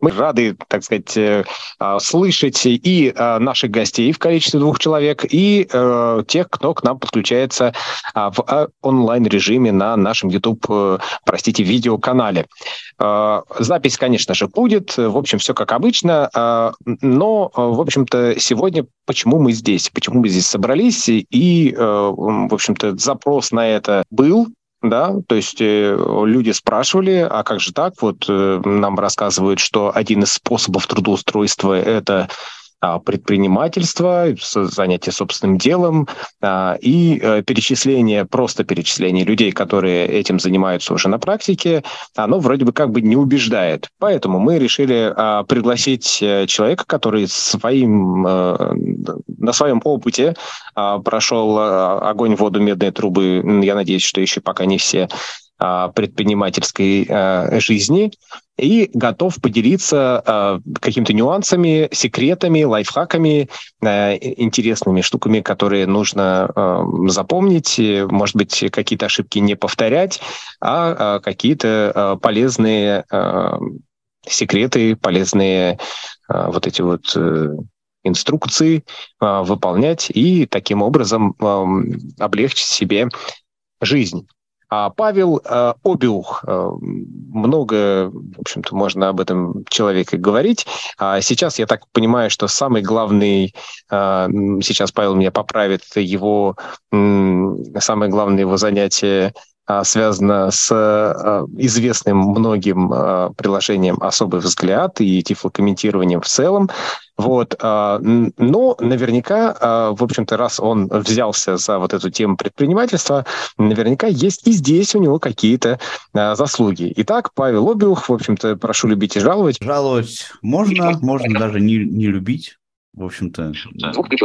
Мы рады, так сказать, э, а, слышать и а, наших гостей в количестве двух человек, и э, тех, кто к нам подключается а, в онлайн-режиме на нашем YouTube, э, простите, видеоканале. Запись, конечно же, будет. В общем, все как обычно. Но, в общем-то, сегодня почему мы здесь? Почему мы здесь собрались? И, в общем-то, запрос на это был да, то есть э, люди спрашивали, а как же так? Вот э, нам рассказывают, что один из способов трудоустройства это предпринимательство, занятие собственным делом а, и э, перечисление, просто перечисление людей, которые этим занимаются уже на практике, оно вроде бы как бы не убеждает. Поэтому мы решили а, пригласить э, человека, который своим, э, на своем опыте прошел огонь, воду, медные трубы, я надеюсь, что еще пока не все, предпринимательской жизни, и готов поделиться э, какими-то нюансами, секретами, лайфхаками, э, интересными штуками, которые нужно э, запомнить, может быть, какие-то ошибки не повторять, а э, какие-то э, полезные э, секреты, полезные э, вот эти вот э, инструкции э, выполнять и таким образом э, облегчить себе жизнь. А Павел э, Обиух, э, много, в общем-то, можно об этом человеке говорить. А сейчас я так понимаю, что самый главный, э, сейчас Павел меня поправит, его, самое главное его занятие связано с а, известным многим а, приложением «Особый взгляд» и тифлокомментированием в целом. Вот. Но наверняка, в общем-то, раз он взялся за вот эту тему предпринимательства, наверняка есть и здесь у него какие-то заслуги. Итак, Павел Обиух, в общем-то, прошу любить и жаловать. Жаловать можно, можно даже не, не любить в общем-то.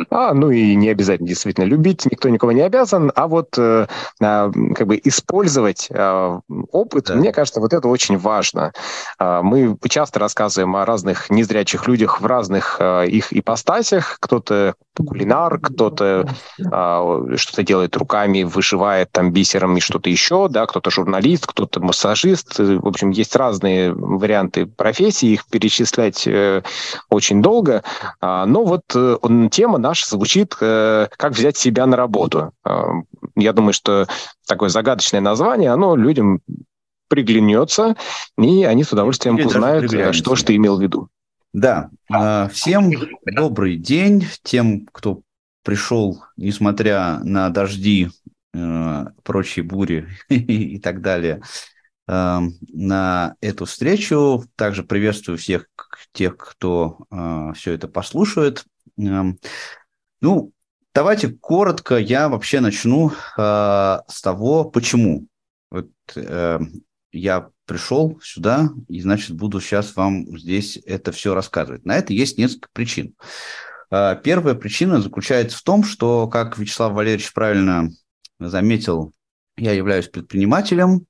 А, ну и не обязательно действительно любить, никто никого не обязан, а вот э, э, как бы использовать э, опыт, да. мне кажется, вот это очень важно. Э, мы часто рассказываем о разных незрячих людях в разных э, их ипостасях, кто-то кулинар, кто-то э, что-то делает руками, вышивает там бисером и что-то еще, да, кто-то журналист, кто-то массажист, в общем, есть разные варианты профессий, их перечислять э, очень долго, э, но вот э, тема наша звучит э, «Как взять себя на работу». Э, я думаю, что такое загадочное название, оно людям приглянется, и они с удовольствием Или узнают, что же ты имел в виду. Да, всем добрый день тем, кто пришел, несмотря на дожди, прочие бури и так далее, на эту встречу. Также приветствую всех тех, кто э, все это послушает. Э, ну, давайте коротко я вообще начну э, с того, почему. Вот э, я пришел сюда и, значит, буду сейчас вам здесь это все рассказывать. На это есть несколько причин. Э, первая причина заключается в том, что, как Вячеслав Валерьевич правильно заметил, я являюсь предпринимателем,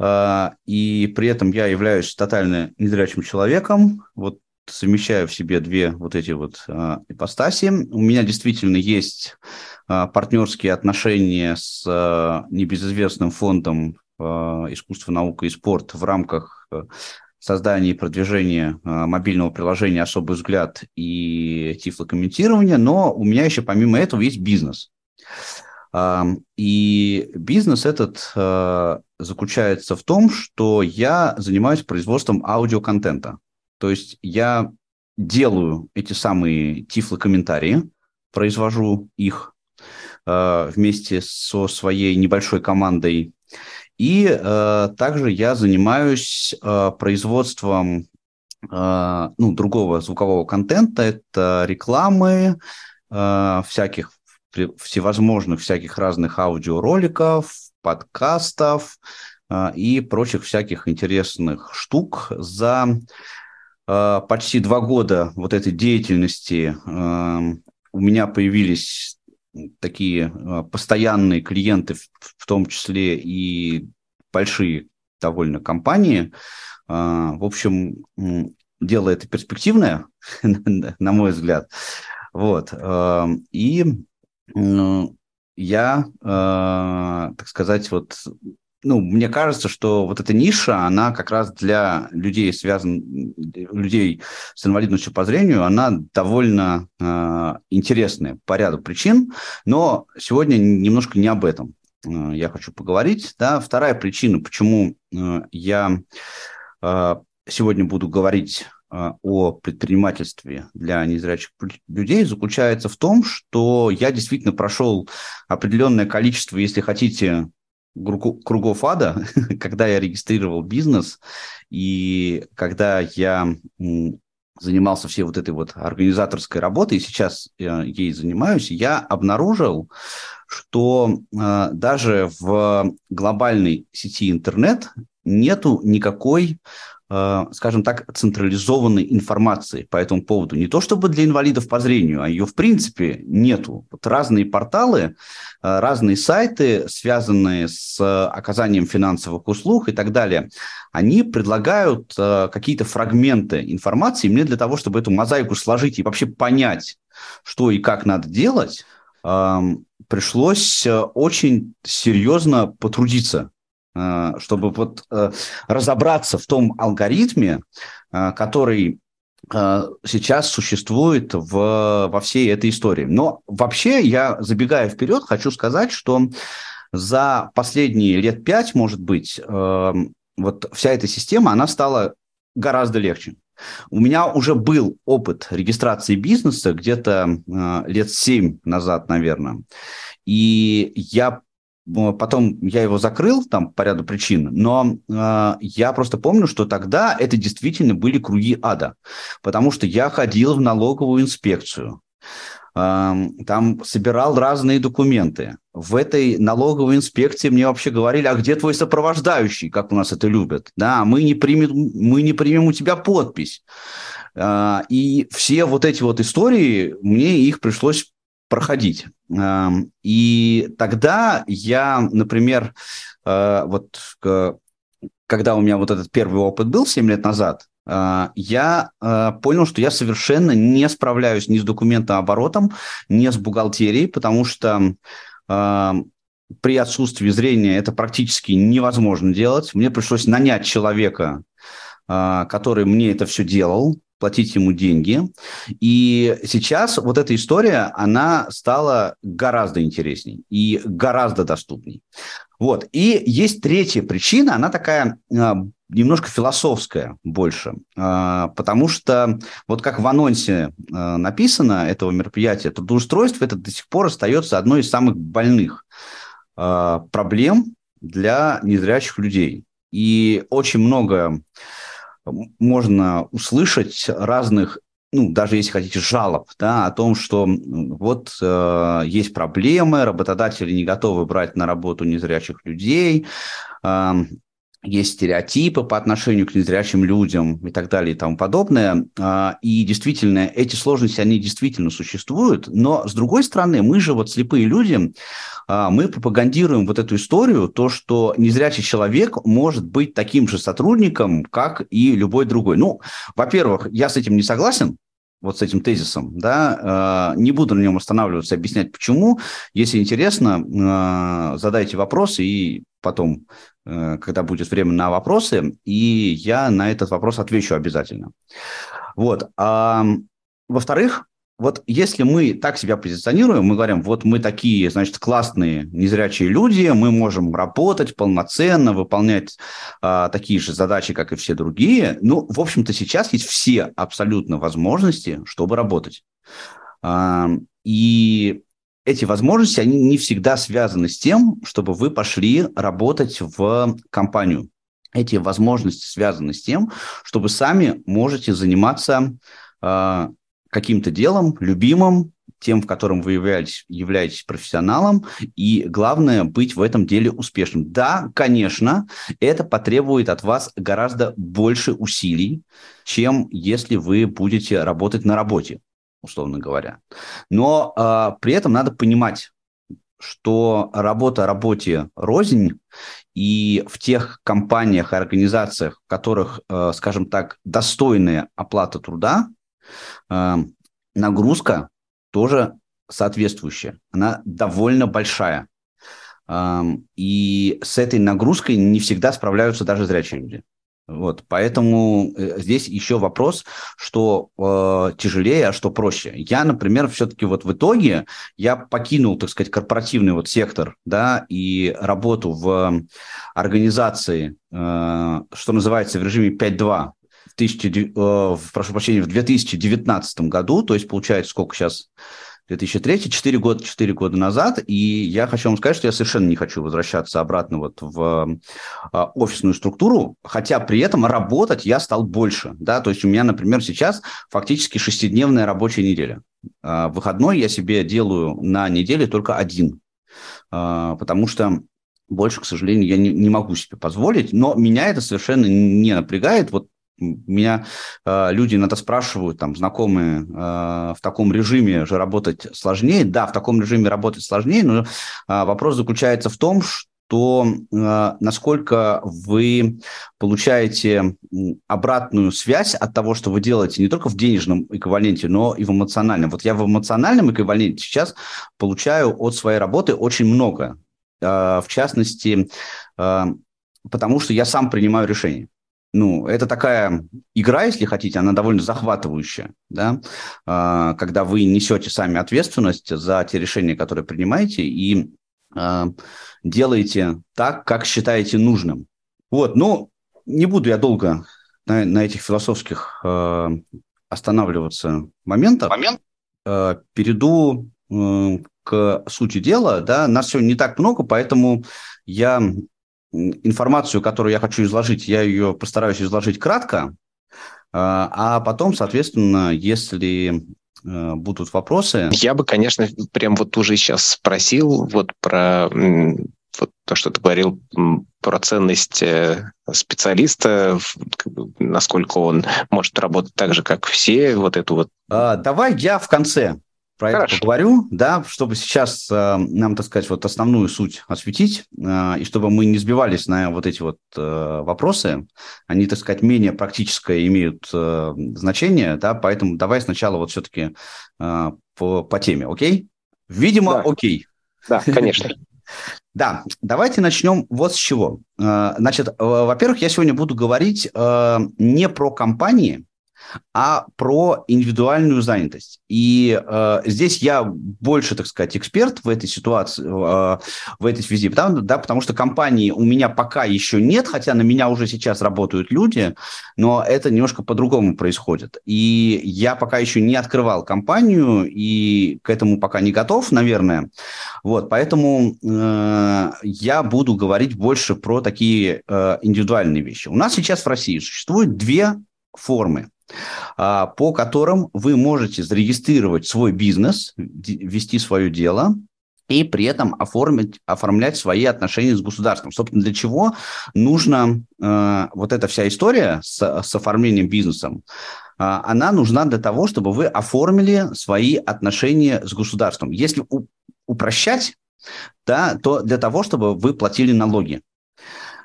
и при этом я являюсь тотально незрячим человеком, вот совмещаю в себе две вот эти вот а, ипостаси. У меня действительно есть а, партнерские отношения с небезызвестным фондом искусства, наука и спорт в рамках создания и продвижения мобильного приложения «Особый взгляд» и тифлокомментирования, но у меня еще помимо этого есть бизнес. И бизнес этот э, заключается в том, что я занимаюсь производством аудиоконтента. То есть я делаю эти самые тифлокомментарии, произвожу их э, вместе со своей небольшой командой. И э, также я занимаюсь производством ну, другого звукового контента. Это рекламы, всяких всевозможных всяких разных аудиороликов, подкастов э, и прочих всяких интересных штук. За э, почти два года вот этой деятельности э, у меня появились такие постоянные клиенты, в том числе и большие довольно компании. В общем, дело это перспективное, на мой взгляд. Вот. И я, э, так сказать, вот ну, мне кажется, что вот эта ниша, она как раз для людей, связан, людей с инвалидностью по зрению, она довольно э, интересная по ряду причин, но сегодня немножко не об этом э, я хочу поговорить. Да. Вторая причина, почему я э, сегодня буду говорить о предпринимательстве для незрячих людей заключается в том, что я действительно прошел определенное количество, если хотите, кругов ада, когда я регистрировал бизнес и когда я занимался всей вот этой вот организаторской работой, и сейчас э, ей занимаюсь, я обнаружил, что э, даже в глобальной сети интернет нету никакой скажем так, централизованной информации по этому поводу. Не то чтобы для инвалидов по зрению, а ее в принципе нету. Вот разные порталы, э, разные сайты, связанные с оказанием финансовых услуг и так далее, они предлагают э, какие-то фрагменты информации мне для того, чтобы эту мозаику сложить и вообще понять, что и как надо делать, эм, пришлось очень серьезно потрудиться Э, чтобы вот э, разобраться в том алгоритме, э, который сейчас существует в, во всей этой истории. Но вообще я, забегая вперед, хочу сказать, что за последние лет пять, может быть, вот вся эта система, она стала гораздо легче. У меня уже был опыт регистрации бизнеса где-то лет семь назад, наверное. И я Потом я его закрыл там по ряду причин, но э, я просто помню, что тогда это действительно были круги ада, потому что я ходил в налоговую инспекцию, э, там собирал разные документы. В этой налоговой инспекции мне вообще говорили, а где твой сопровождающий, как у нас это любят? Да, мы не примем, мы не примем у тебя подпись. Э, и все вот эти вот истории, мне их пришлось проходить. И тогда я, например, э, вот когда у меня вот этот первый опыт был 7 лет назад, э, я э, понял, что я совершенно не справляюсь ни с документооборотом, ни с бухгалтерией, потому что при отсутствии зрения это практически невозможно делать. Мне пришлось нанять человека, который мне это все делал платить ему деньги. И сейчас вот эта история, она стала гораздо интересней и гораздо доступней. Вот. И есть третья причина, она такая э, немножко философская больше, э, потому что вот как в анонсе э, написано этого мероприятия, трудоустройство это до сих пор остается одной из самых больных проблем для незрячих людей. И очень много можно услышать разных ну, даже если хотите, жалоб, да, о том, что вот э, есть проблемы, работодатели не готовы брать на работу незрячих людей, э, есть стереотипы по отношению к незрячим людям и так далее и тому подобное. А, и действительно, эти сложности, они действительно существуют. Но, с другой стороны, мы же вот слепые люди, а, мы пропагандируем вот эту историю, то, что незрячий человек может быть таким же сотрудником, как и любой другой. Ну, во-первых, я с этим не согласен, вот с этим тезисом, да, а, не буду на нем останавливаться, объяснять почему. Если интересно, задайте вопросы и потом Э, когда будет время на вопросы, и я на этот вопрос отвечу обязательно. Вот. А, во-вторых, вот если мы так себя позиционируем, мы говорим, вот мы такие, значит, классные незрячие люди, мы можем работать полноценно, выполнять а, такие же задачи, как и все другие. Ну, в общем-то, сейчас есть все абсолютно возможности, чтобы работать. А, и эти возможности, они не всегда связаны с тем, чтобы вы пошли работать в компанию. Эти возможности связаны с тем, что вы сами можете заниматься э, каким-то делом, любимым, тем, в котором вы являетесь, являетесь профессионалом, и главное быть в этом деле успешным. Да, конечно, это потребует от вас гораздо больше усилий, чем если вы будете работать на работе условно говоря. Но э, при этом надо понимать, что работа работе рознь, и в тех компаниях и организациях, в которых, э, скажем так, достойная оплата труда, нагрузка тоже соответствующая. Она довольно большая. И с этой нагрузкой не всегда справляются даже зрячие люди. Вот, поэтому э, здесь еще вопрос, что э, тяжелее, а что проще. Я, например, все-таки вот в итоге я покинул, так сказать, корпоративный вот сектор, да, и работу в организации, э, что называется, в режиме 5.2 в, тысячи, э, прошу прощения, в 2019 году, то есть получается сколько сейчас 2003, 4 года, 4 года назад, и я хочу вам сказать, что я совершенно не хочу возвращаться обратно вот в а, офисную структуру, хотя при этом работать я стал больше, да, то есть у меня, например, сейчас фактически шестидневная рабочая неделя. А, выходной я себе делаю на неделе только один, а, потому что больше, к сожалению, я не, не могу себе позволить, но меня это совершенно не напрягает. Вот меня э, люди иногда спрашивают, там, знакомые, э, в таком режиме же работать сложнее. Да, в таком режиме работать сложнее, но э, вопрос заключается в том, что э, насколько вы получаете обратную связь от того, что вы делаете не только в денежном эквиваленте, но и в эмоциональном. Вот я в эмоциональном эквиваленте сейчас получаю от своей работы очень много. Э, в частности, э, потому что я сам принимаю решения ну, это такая игра, если хотите, она довольно захватывающая, да, а, когда вы несете сами ответственность за те решения, которые принимаете, и а, делаете так, как считаете нужным. Вот, ну, не буду я долго на, на этих философских э, останавливаться моментах. Момент. Э, перейду э, к сути дела. Да, нас сегодня не так много, поэтому я информацию, которую я хочу изложить, я ее постараюсь изложить кратко, а, а потом, соответственно, если э, будут вопросы... Я бы, конечно, прям вот уже сейчас спросил вот про вот то, что ты говорил про ценность э, специалиста, насколько он может работать так же, как все, вот эту вот... А, давай я в конце про Хорошо. это поговорю, да, чтобы сейчас э, нам, так сказать, вот основную суть осветить, э, и чтобы мы не сбивались на вот эти вот э, вопросы. Они, так сказать, менее практическое имеют э, значение, да, поэтому давай сначала вот все-таки э, по, по теме, окей? Видимо, да. окей. Да, конечно. Да, давайте начнем вот с чего. Э, значит, во-первых, я сегодня буду говорить э, не про компании, а про индивидуальную занятость. И э, здесь я больше, так сказать, эксперт в этой ситуации, э, в этой связи, потому, да, потому что компании у меня пока еще нет, хотя на меня уже сейчас работают люди, но это немножко по-другому происходит. И я пока еще не открывал компанию и к этому пока не готов, наверное. Вот, поэтому э, я буду говорить больше про такие э, индивидуальные вещи. У нас сейчас в России существует две формы по которым вы можете зарегистрировать свой бизнес, вести свое дело и при этом оформить, оформлять свои отношения с государством. Собственно, для чего нужна э, вот эта вся история с, с оформлением бизнесом? Э, она нужна для того, чтобы вы оформили свои отношения с государством. Если упрощать, да, то для того, чтобы вы платили налоги.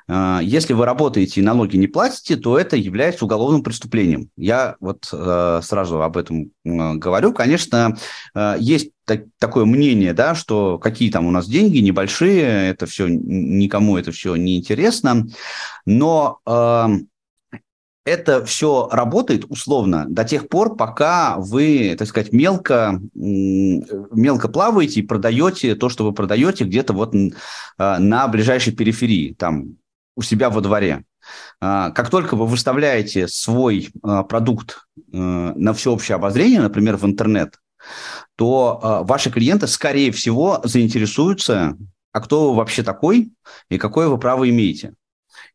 А, если вы работаете и налоги не платите, то это является уголовным преступлением. Я вот э, сразу об этом говорю. Конечно, э, есть такое мнение, да, что какие там у нас деньги небольшие, это все никому это все не интересно, но э, это все работает условно до тех пор, пока вы, так сказать, мелко, мелко плаваете и продаете то, что вы продаете где-то вот на ближайшей периферии, там у себя во дворе. А, как только вы выставляете свой а, продукт э, на всеобщее обозрение, например, в интернет, то а, ваши клиенты, скорее всего, заинтересуются, а кто вы вообще такой и какое вы право имеете.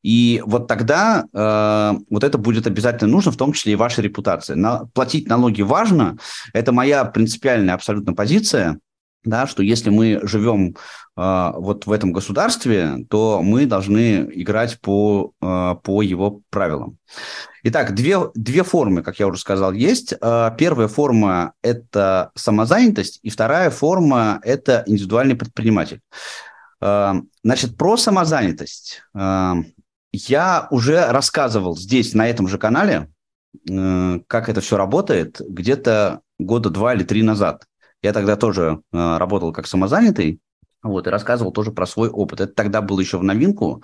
И вот тогда э, вот это будет обязательно нужно, в том числе и ваша репутация. На, платить налоги важно. Это моя принципиальная абсолютно позиция да, что если мы живем э, вот в этом государстве, то мы должны играть по, э, по его правилам. Итак, две, две формы, как я уже сказал, есть. Э, первая форма – это самозанятость, и вторая форма – это индивидуальный предприниматель. Э, значит, про самозанятость э, я уже рассказывал здесь, на этом же канале, э, как это все работает, где-то года два или три назад. Я тогда тоже э, работал как самозанятый, Вот, и рассказывал тоже про свой опыт. Это тогда было еще в новинку.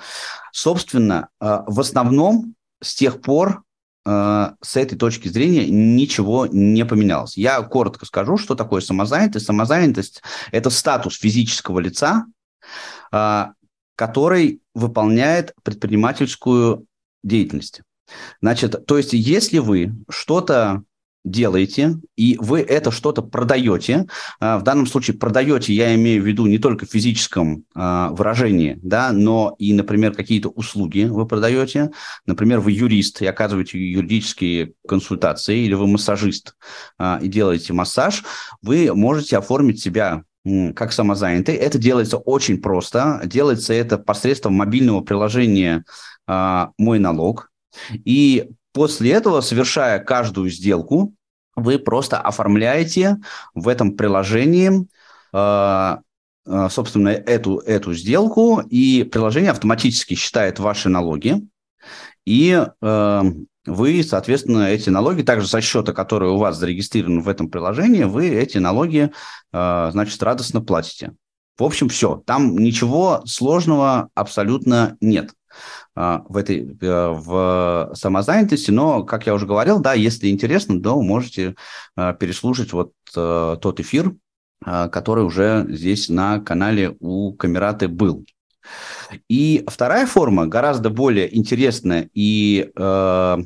Собственно, э, в основном с тех пор э, с этой точки зрения ничего не поменялось. Я коротко скажу, что такое самозанятость. Самозанятость – это статус физического лица, э, который выполняет предпринимательскую деятельность. Значит, то есть если вы что-то делаете, и вы это что-то продаете. А, в данном случае продаете, я имею в виду не только в физическом а, выражении, да, но и, например, какие-то услуги вы продаете. Например, вы юрист и оказываете юридические консультации, или вы массажист а, и делаете массаж, вы можете оформить себя как самозанятый. Это делается очень просто. Делается это посредством мобильного приложения «Мой налог». И После этого, совершая каждую сделку, вы просто оформляете в этом приложении, э, э, собственно, эту, эту сделку, и приложение автоматически считает ваши налоги, и э, вы, соответственно, эти налоги, также со счета, который у вас зарегистрирован в этом приложении, вы эти налоги, значит, радостно платите. В общем, все. Там ничего сложного абсолютно нет. А, в этой э, в самозанятости, но, как я уже говорил, да, если интересно, то можете а, переслушать вот э, тот эфир, который уже здесь на канале у Камераты был. И вторая форма гораздо более интересная и э,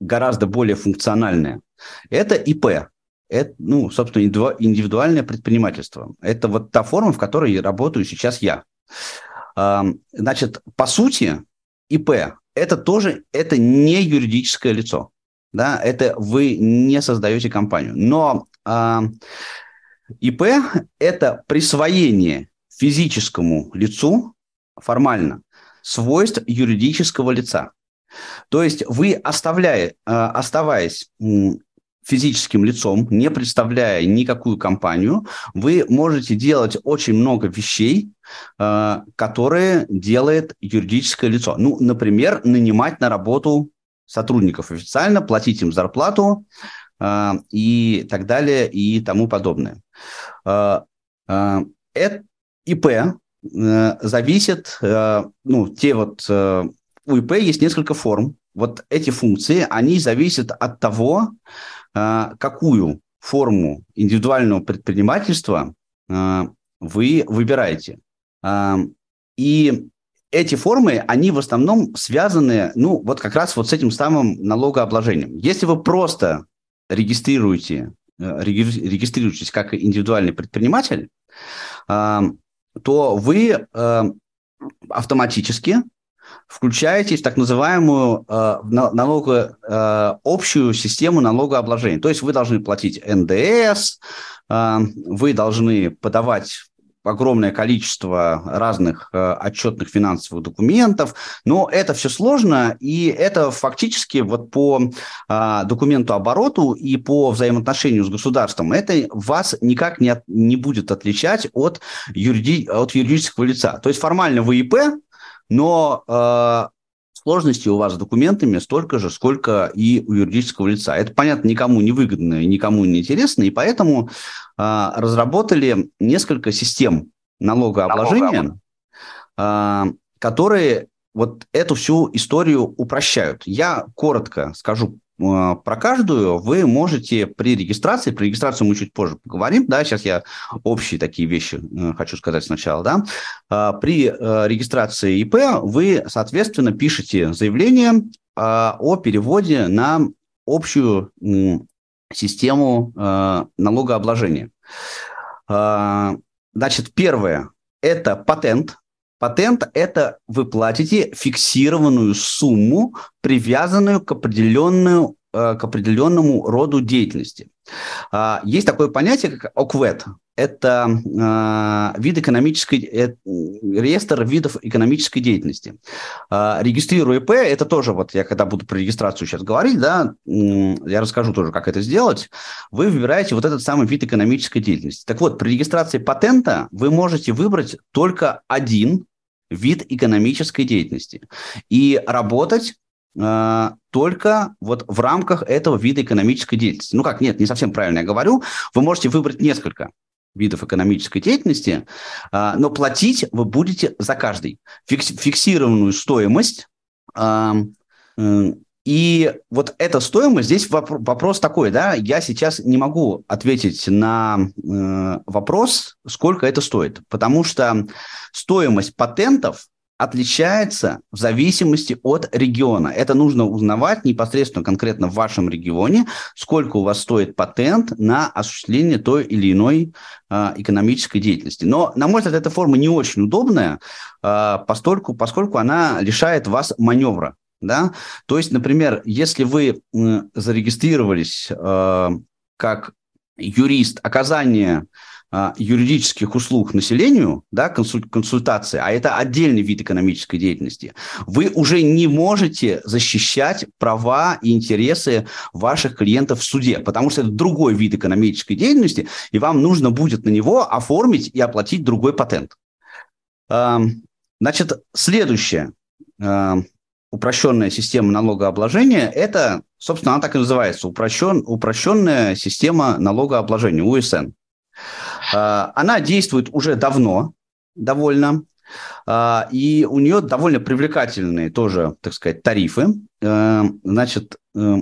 гораздо более функциональная. Это ИП. Это, ну, собственно, индивидуальное предпринимательство. Это вот та форма, в которой работаю сейчас я. Значит, по сути, ИП – это тоже это не юридическое лицо. Да, это вы не создаете компанию. Но э, ИП – это присвоение физическому лицу формально свойств юридического лица. То есть вы, оставляя, оставаясь физическим лицом, не представляя никакую компанию, вы можете делать очень много вещей, э, которые делает юридическое лицо. Ну, например, нанимать на работу сотрудников официально, платить им зарплату э, и так далее и тому подобное. Э, ИП зависит, ну, те вот у ИП есть несколько форм. Вот эти функции, они зависят от того, какую форму индивидуального предпринимательства а, вы выбираете. А, и эти формы, они в основном связаны, ну, вот как раз вот с этим самым налогообложением. Если вы просто регистрируете, э, регистрируетесь как индивидуальный предприниматель, то вы э, автоматически включаетесь в так называемую э, налого, э, общую систему налогообложения. То есть вы должны платить НДС, э, вы должны подавать огромное количество разных э, отчетных финансовых документов, но это все сложно, и это фактически вот по э, документу обороту и по взаимоотношению с государством, это вас никак не, от, не будет отличать от, юриди, от юридического лица. То есть формально вы ИП, но э, сложностей у вас с документами столько же, сколько и у юридического лица. Это, понятно, никому не выгодно и никому не интересно, и поэтому э, разработали несколько систем налогообложения, э, которые вот эту всю историю упрощают. Я коротко скажу про каждую вы можете при регистрации, при регистрации мы чуть позже поговорим, да, сейчас я общие такие вещи э, хочу сказать сначала, да, э, при регистрации ИП вы, соответственно, пишете заявление о переводе на общую систему налогообложения. Значит, первое – это патент, Патент – это вы платите фиксированную сумму, привязанную к, определенную, э, к определенному роду деятельности. А, есть такое понятие, как ОКВЭД. Это э, вид экономической, э, реестр видов экономической деятельности. Э, регистрируя ИП, это тоже, вот я когда буду про регистрацию сейчас говорить, да, я расскажу тоже, как это сделать. Вы выбираете вот этот самый вид экономической деятельности. Так вот, при регистрации патента вы можете выбрать только один вид экономической деятельности и работать э, только вот в рамках этого вида экономической деятельности. Ну как, нет, не совсем правильно я говорю. Вы можете выбрать несколько. видов экономической деятельности, а, но платить вы будете за каждый. Фиксированную стоимость и вот эта стоимость, здесь вопрос такой, да, я сейчас не могу ответить на э, вопрос, сколько это стоит, потому что стоимость патентов отличается в зависимости от региона. Это нужно узнавать непосредственно конкретно в вашем регионе, сколько у вас стоит патент на осуществление той или иной э, экономической деятельности. Но, на мой взгляд, эта форма не очень удобная, э, постольку, поскольку она лишает вас маневра да? То есть, например, если вы зарегистрировались э, как юрист оказания э, юридических услуг населению, да, консуль, консультации, а это отдельный вид экономической деятельности, вы уже не можете защищать права и интересы ваших клиентов в суде, потому что это другой вид экономической деятельности, и вам нужно будет на него оформить и оплатить другой патент. Э, значит, следующее упрощенная система налогообложения, это, собственно, она так и называется, упрощен, упрощенная система налогообложения, УСН. А, она действует уже давно, довольно, а, и у нее довольно привлекательные тоже, так сказать, тарифы. А, значит, э,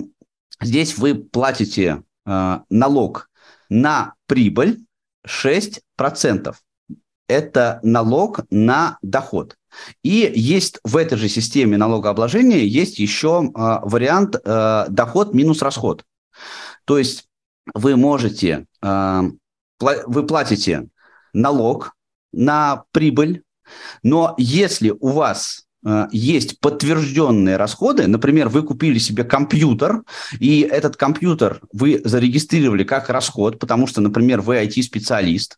здесь вы платите налог на прибыль 6%. Это налог на доход. И есть в этой же системе налогообложения есть еще э, вариант э, доход минус расход. То есть вы можете, э, вы платите налог на прибыль, но если у вас есть подтвержденные расходы, например, вы купили себе компьютер, и этот компьютер вы зарегистрировали как расход, потому что, например, вы IT-специалист,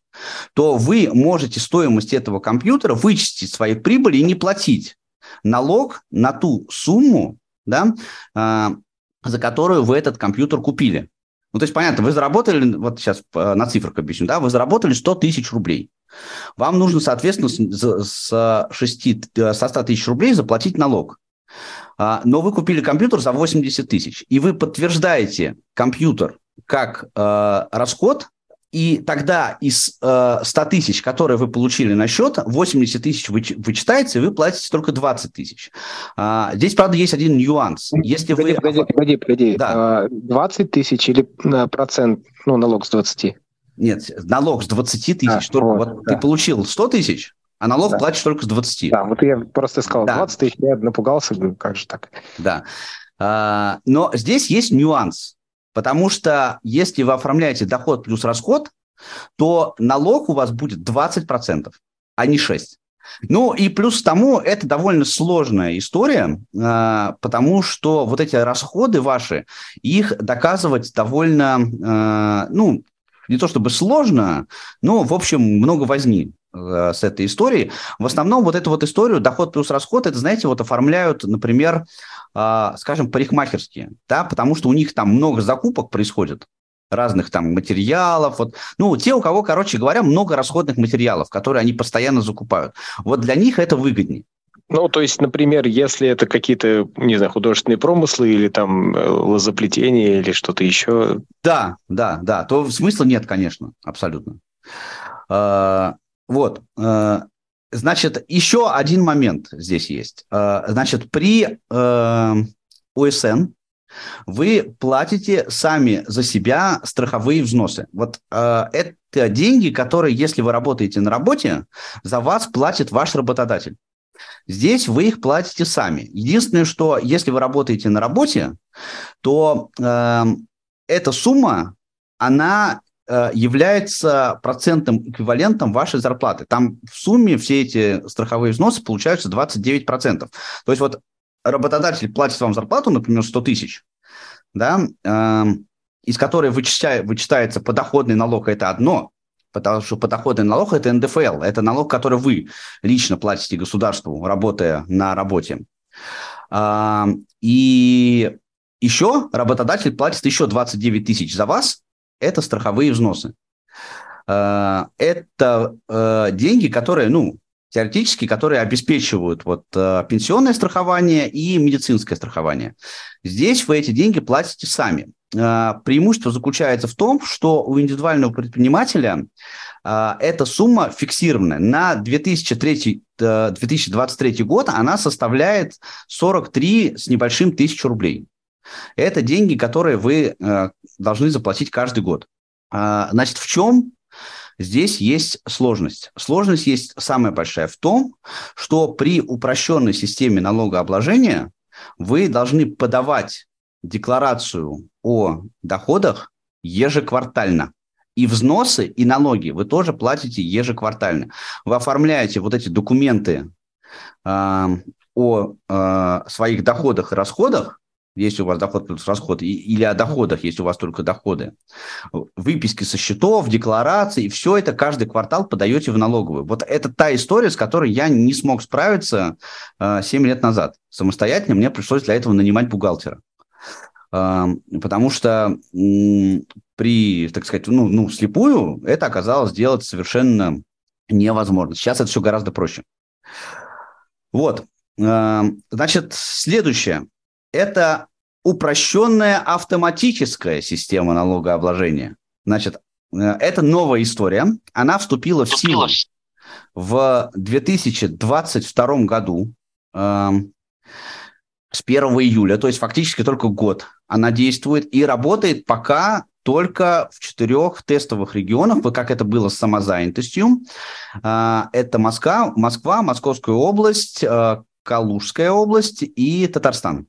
то вы можете стоимость этого компьютера вычистить своей прибыли и не платить налог на ту сумму, да, э, за которую вы этот компьютер купили. Ну, то есть, понятно, вы заработали, вот сейчас э, на цифрах объясню, да, вы заработали 100 тысяч рублей. Вам нужно, соответственно, с 6, со 100 тысяч рублей заплатить налог. А, но вы купили компьютер за 80 тысяч, и вы подтверждаете компьютер как э, расход, и тогда из э, 100 тысяч, которые вы получили на счет, 80 тысяч вы, вычитается, и вы платите только 20 тысяч. А, здесь, правда, есть один нюанс. Если погоди, вы... погоди, погоди, погоди. Да. 20 а, тысяч или э, процент, ну, налог с 20? Нет, налог с 20 тысяч. А, только, вот, вот да. ты получил 100 тысяч, а налог да. платишь только с 20. Да, вот я просто сказал да. 20 тысяч, я напугался, говорю, как же так? Да. А, но здесь есть нюанс, потому что если вы оформляете доход плюс расход, то налог у вас будет 20%, а не 6%. Ну и плюс к тому, это довольно сложная история, а, потому что вот эти расходы ваши, их доказывать довольно, а, ну, не то чтобы сложно, но, в общем, много возни э, с этой историей. В основном вот эту вот историю доход плюс расход, это, знаете, вот оформляют, например, э, скажем, парикмахерские, да, потому что у них там много закупок происходит разных там материалов, вот, ну, те, у кого, короче говоря, много расходных материалов, которые они постоянно закупают. Вот для них это выгоднее. Ну, то есть, например, если это какие-то, не знаю, художественные промыслы или там э, лозоплетение или что-то еще. Да, да, да, то смысла нет, конечно, абсолютно. А, вот. А, значит, еще один момент здесь есть. А, значит, при ОСН вы платите сами за себя страховые взносы. Вот это деньги, которые, если вы работаете на работе, за вас платит ваш работодатель. Здесь вы их платите сами. Единственное, что если вы работаете на работе, то э, эта сумма, она э, является процентным эквивалентом вашей зарплаты. Там в сумме все эти страховые взносы получаются 29%. То есть вот работодатель платит вам зарплату, например, 100 тысяч, да, э, из которой вычитя, вычитается подоходный налог, это одно, потому что подоходный налог – это НДФЛ, это налог, который вы лично платите государству, работая на работе. А, и еще работодатель платит еще 29 тысяч за вас, это страховые взносы. А, это э, деньги, которые, ну, теоретически, которые обеспечивают вот э, пенсионное страхование и медицинское страхование. Здесь вы эти деньги платите сами. Э, преимущество заключается в том, что у индивидуального предпринимателя э, эта сумма фиксированная. На 2003, 2023 год она составляет 43 с небольшим тысяч рублей. Это деньги, которые вы должны заплатить каждый год. Значит, в чем Здесь есть сложность. Сложность есть самая большая в том, что при упрощенной системе налогообложения вы должны подавать декларацию о доходах ежеквартально. И взносы, и налоги вы тоже платите ежеквартально. Вы оформляете вот эти документы э, о э, своих доходах и расходах если у вас доход плюс расход, или о доходах, если у вас только доходы. Выписки со счетов, декларации, все это каждый квартал подаете в налоговую. Вот это та история, с которой я не смог справиться э, 7 лет назад. Самостоятельно мне пришлось для этого нанимать бухгалтера. Э, потому что э, при, так сказать, ну, ну, слепую это оказалось сделать совершенно невозможно. Сейчас это все гораздо проще. Вот. Э, значит, следующее это упрощенная автоматическая система налогообложения. Значит, э, это новая история. Она вступила в силу в 2022 году э, с 1 июля, то есть фактически только год она действует и работает пока только в четырех тестовых регионах, как это было с самозанятостью. Э, это Москва, Москва, Московская область, э, Калужская область и Татарстан.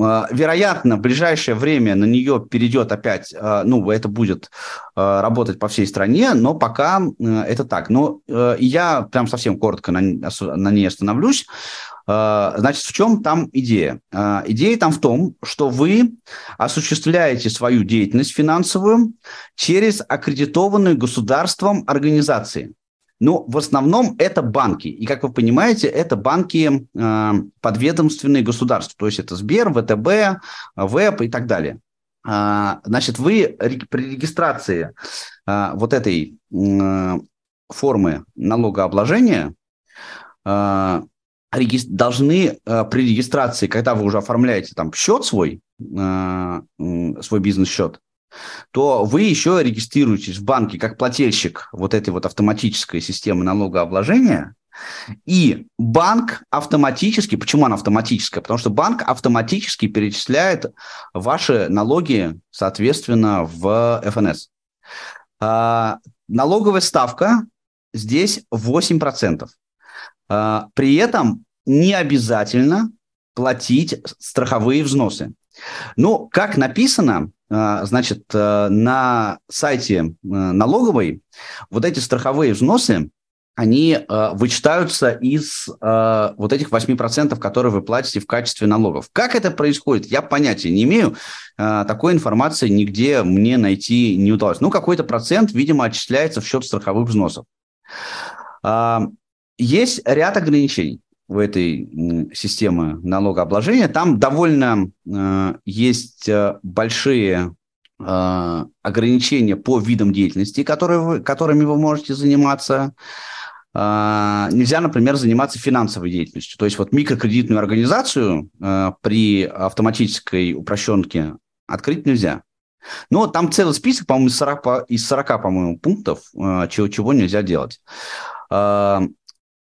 А, вероятно, в ближайшее время на нее перейдет опять, а, ну, это будет а, работать по всей стране, но пока это так. Но я прям совсем коротко на, на ней остановлюсь. Значит, в чем там идея? Идея там в том, что вы осуществляете свою деятельность финансовую через аккредитованные государством организации. Ну, в основном это банки. И, как вы понимаете, это банки э, подведомственные государству. То есть это Сбер, ВТБ, ВЭП и так далее. Э, значит, вы при регистрации э, вот этой э, формы налогообложения э, должны при регистрации, когда вы уже оформляете там счет свой, свой бизнес-счет, то вы еще регистрируетесь в банке как плательщик вот этой вот автоматической системы налогообложения, и банк автоматически, почему она автоматическая? Потому что банк автоматически перечисляет ваши налоги, соответственно, в ФНС. А, налоговая ставка здесь 8%. А, при этом не обязательно платить страховые взносы. Ну, как написано, значит, э, на сайте э, налоговой вот эти страховые взносы, они э, вычитаются из вот этих 8%, которые вы платите в качестве налогов. Как это происходит, я понятия не имею. Такой информации нигде мне найти не удалось. Ну, какой-то процент, видимо, отчисляется в счет страховых взносов. А, есть ряд ограничений в этой системе налогообложения. Там довольно э, есть э, большие э, ограничения по видам деятельности, которые вы, которыми вы можете заниматься. Э, нельзя, например, заниматься финансовой деятельностью. То есть вот микрокредитную организацию э, при автоматической упрощенке открыть нельзя. Но там целый список, по-моему, из 40, из 40 по-моему, пунктов, э, чего, чего нельзя делать.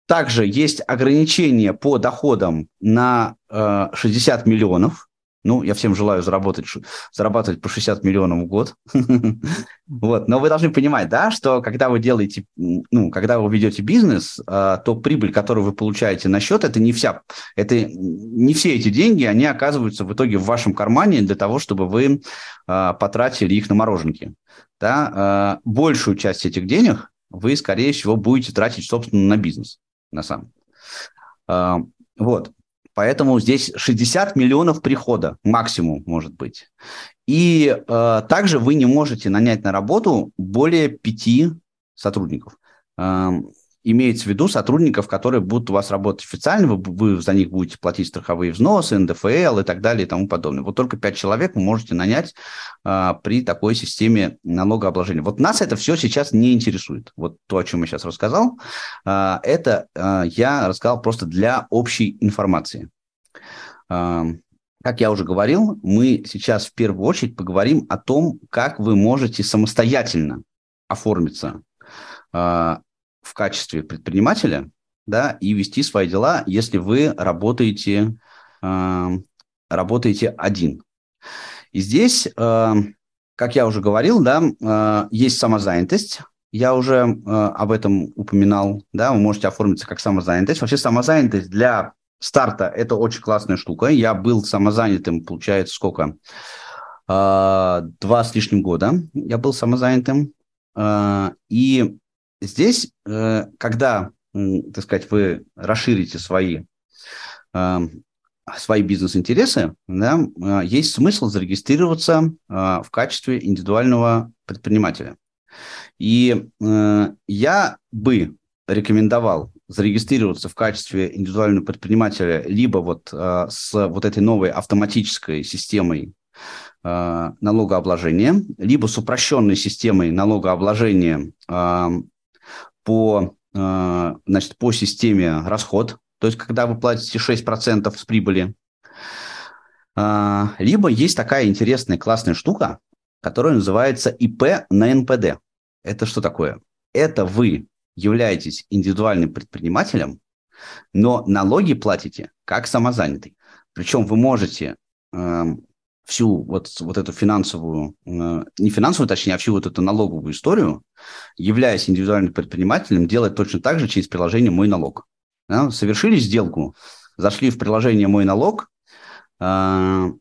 Также есть ограничение по доходам на э, 60 миллионов. Ну, я всем желаю заработать, зарабатывать по 60 миллионов в год. вот. Но вы должны понимать, да, что когда вы делаете, ну, когда вы ведете бизнес, э, то прибыль, которую вы получаете на счет, это не вся, это не все эти деньги, они оказываются в итоге в вашем кармане для того, чтобы вы э, потратили их на мороженки. Да? Э, большую часть этих денег вы, скорее всего, будете тратить, собственно, на бизнес на самом. А, вот. Поэтому здесь 60 миллионов прихода максимум может быть. И э, также вы не можете нанять на работу более пяти сотрудников. Имеется в виду сотрудников, которые будут у вас работать официально, вы, вы за них будете платить страховые взносы, НДФЛ и так далее и тому подобное. Вот только 5 человек вы можете нанять а, при такой системе налогообложения. Вот нас это все сейчас не интересует. Вот то, о чем я сейчас рассказал, а, это а, я рассказал просто для общей информации. А, как я уже говорил, мы сейчас в первую очередь поговорим о том, как вы можете самостоятельно оформиться а, в качестве предпринимателя, да, и вести свои дела, если вы работаете, э, работаете один. И здесь, э, как я уже говорил, да, э, есть самозанятость. Я уже э, об этом упоминал, да, вы можете оформиться как самозанятость. Вообще самозанятость для старта – это очень классная штука. Я был самозанятым, получается, сколько? Э, два с лишним года я был самозанятым. Э, и Здесь, э, когда, так сказать, вы расширите свои, э, свои бизнес-интересы, да, э, есть смысл зарегистрироваться в качестве индивидуального предпринимателя. И я бы рекомендовал зарегистрироваться в качестве индивидуального предпринимателя либо вот с вот этой новой автоматической системой налогообложения, либо с упрощенной системой налогообложения по, э, значит, по системе расход, то есть когда вы платите 6% с прибыли, э, либо есть такая интересная классная штука, которая называется ИП на НПД. Это что такое? Это вы являетесь индивидуальным предпринимателем, но налоги платите как самозанятый. Причем вы можете эм, всю вот, вот эту финансовую, э, не финансовую, точнее, а всю вот эту налоговую историю, являясь индивидуальным предпринимателем, делать точно так же через приложение «Мой налог». Да? Совершили сделку, зашли в приложение «Мой налог», э,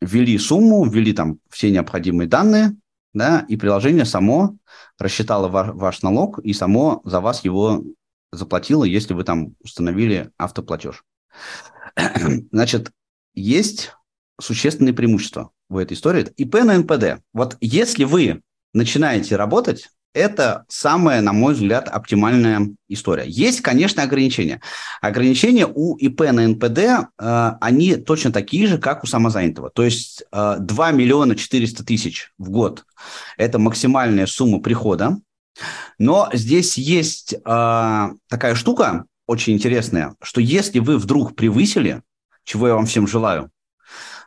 ввели сумму, ввели там все необходимые данные, да, и приложение само рассчитало ваш, ваш налог и само за вас его заплатило, если вы там установили автоплатеж. Значит, есть существенные преимущества в этой истории. ИП на НПД. Вот если вы начинаете работать, это самая, на мой взгляд, оптимальная история. Есть, конечно, ограничения. Ограничения у ИП на НПД, э, они точно такие же, как у самозанятого. То есть э, 2 миллиона 400 тысяч в год – это максимальная сумма прихода. Но здесь есть э, такая штука очень интересная, что если вы вдруг превысили, чего я вам всем желаю,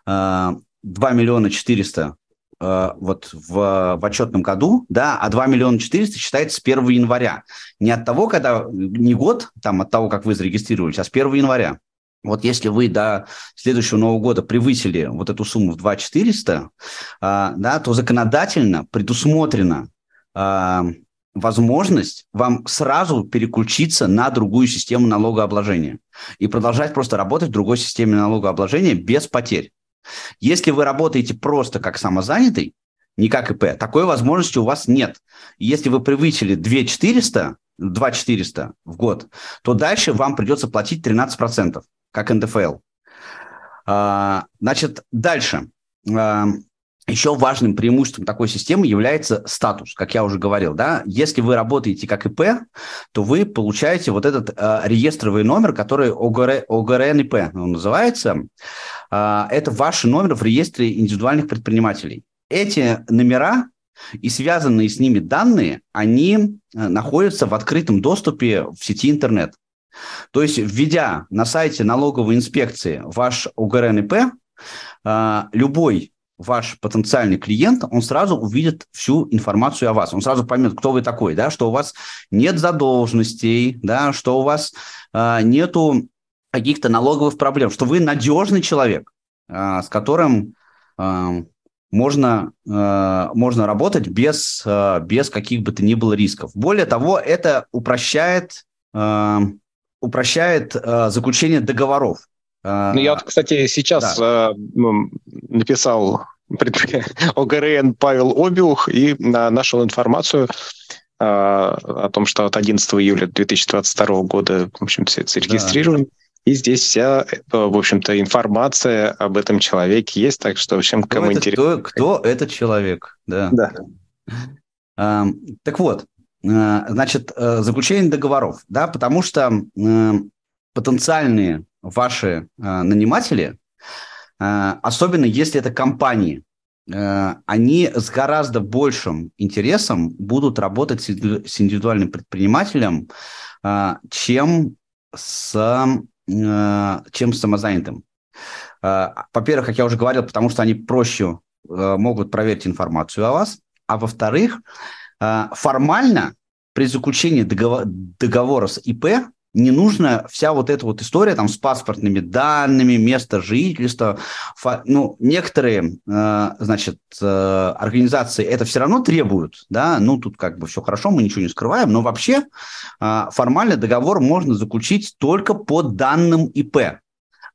2 миллиона 400 э, вот в, в отчетном году, да, а 2 миллиона 400 считается с 1 января. Не от того, когда, не год, там, от того, как вы зарегистрировались, а с 1 января. Вот если вы до следующего Нового года превысили вот эту сумму в 2 400, э, да, то законодательно предусмотрено э, возможность вам сразу переключиться на другую систему налогообложения и продолжать просто работать в другой системе налогообложения без потерь. Если вы работаете просто как самозанятый, не как ИП, такой возможности у вас нет. Если вы превысили 2 400, 2 400 в год, то дальше вам придется платить 13%, как НДФЛ. А, значит, дальше. А, еще важным преимуществом такой системы является статус, как я уже говорил. Да? Если вы работаете как ИП, то вы получаете вот этот э, реестровый номер, который ОГР, ОГРНИП он называется. Э, это ваш номер в реестре индивидуальных предпринимателей. Эти номера и связанные с ними данные, они э, находятся в открытом доступе в сети интернет. То есть, введя на сайте налоговой инспекции ваш ОГРНИП, э, любой ваш потенциальный клиент, он сразу увидит всю информацию о вас. Он сразу поймет, кто вы такой, да, что у вас нет задолженностей, да, что у вас э, нету каких-то налоговых проблем, что вы надежный человек, э, с которым э, можно, э, можно работать без, без каких бы то ни было рисков. Более того, это упрощает, упрощает заключение договоров. Ну, я вот, кстати, сейчас да. написал ОГРН Павел Обиух и нашел информацию о том, что от 11 июля 2022 года, в общем-то, зарегистрирован. Да. И здесь вся, э, в общем-то, информация об этом человеке есть, так что всем, кому кто интересно. Кто, кто этот человек, да. Да. А, так вот, значит, заключение договоров, да, потому что потенциальные ваши наниматели, особенно если это компании, они с гораздо большим интересом будут работать с индивидуальным предпринимателем, чем с, чем с самозанятым. Во-первых, как я уже говорил, потому что они проще могут проверить информацию о вас, а во-вторых, формально при заключении договора с ИП не нужна вся вот эта вот история там с паспортными данными, место жительства. Фа, ну, некоторые, э, значит, э, организации это все равно требуют, да, ну, тут как бы все хорошо, мы ничего не скрываем, но вообще э, формально договор можно заключить только по данным ИП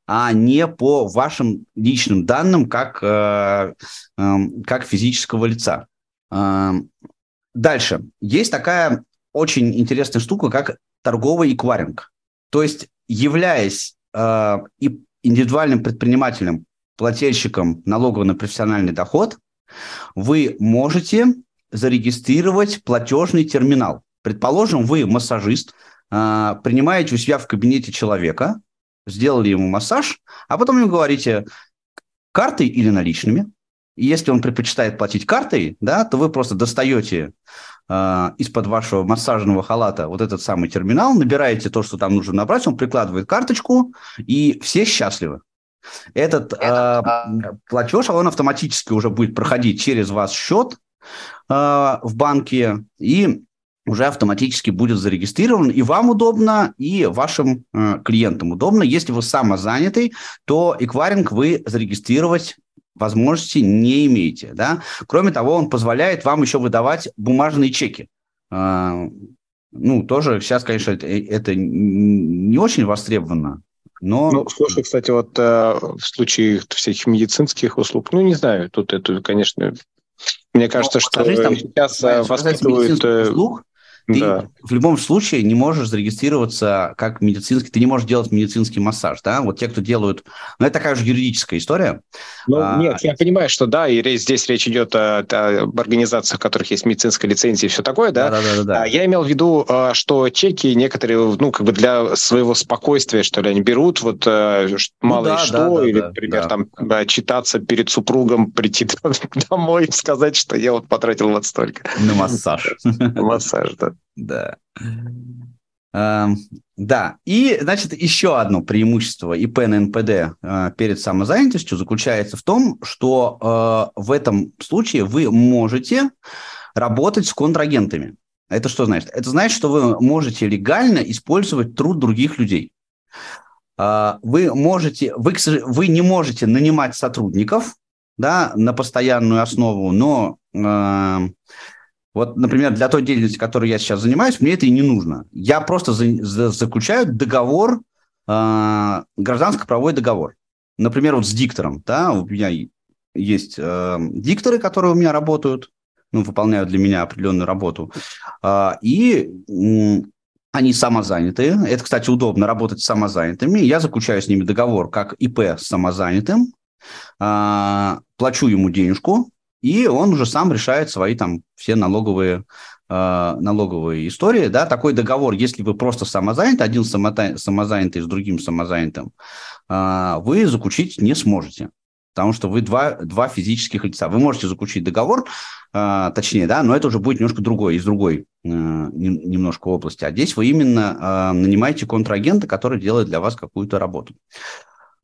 а не по вашим личным данным как, э, э, как физического лица. Э, дальше. Есть такая очень интересная штука, как торговый эквайринг. То есть, являясь э, индивидуальным предпринимателем, плательщиком налога на профессиональный доход, вы можете зарегистрировать платежный терминал. Предположим, вы массажист, э, принимаете у себя в кабинете человека, сделали ему массаж, а потом ему говорите, картой или наличными. И если он предпочитает платить картой, да, то вы просто достаете из-под вашего массажного халата вот этот самый терминал, набираете то, что там нужно набрать, он прикладывает карточку, и все счастливы. Этот э, платеж, он автоматически уже будет проходить через ваш счет э, в банке, и уже автоматически будет зарегистрирован, и вам удобно, и вашим э, клиентам удобно. Если вы самозанятый, то эквайринг вы зарегистрировать возможности не имеете. Да? Кроме того, он позволяет вам еще выдавать бумажные чеки. А, ну, тоже сейчас, конечно, это, не очень востребовано, но... Ну, слушай, кстати, вот э, в случае всяких медицинских услуг, ну, не знаю, тут это, конечно, мне кажется, ну, что там, сейчас э, воспитывают... Э, услуг, ты да. в любом случае не можешь зарегистрироваться как медицинский, ты не можешь делать медицинский массаж, да? Вот те, кто делают, ну это такая же юридическая история. Ну а... нет, я понимаю, что да, и здесь речь идет о, об организациях, у которых есть медицинская лицензия и все такое, да? Да, да, да. да. Я имел в виду, а, что чеки некоторые, ну как бы для своего спокойствия, что ли, они берут, вот э, мало ну, да, что, да, или, да, например, да. там читаться перед супругом, прийти домой и сказать, что я вот потратил вот столько. На массаж. Массаж, да. Да. Uh, да, и, значит, еще одно преимущество ИП на НПД uh, перед самозанятостью заключается в том, что uh, в этом случае вы можете работать с контрагентами. Это что значит? Это значит, что вы можете легально использовать труд других людей. Вы можете, вы, вы не можете нанимать сотрудников да, на постоянную основу, но вот, например, для той деятельности, которой я сейчас занимаюсь, мне это и не нужно. Я просто за, за, заключаю договор, э, гражданско-правовой договор. Например, вот с диктором. Да, у меня есть э, дикторы, которые у меня работают, ну, выполняют для меня определенную работу. Э, и э, они самозанятые. Это, кстати, удобно работать с самозанятыми. Я заключаю с ними договор как ИП с самозанятым, э, плачу ему денежку, и он уже сам решает свои там все налоговые э, налоговые истории, да, такой договор, если вы просто самозанятый, один самозанятый с другим самозанятым, э, вы заключить не сможете, потому что вы два, два физических лица. Вы можете заключить договор, э, точнее, да, но это уже будет немножко другой, из другой немножко области. А здесь вы именно нанимаете контрагента, который делает для вас какую-то работу.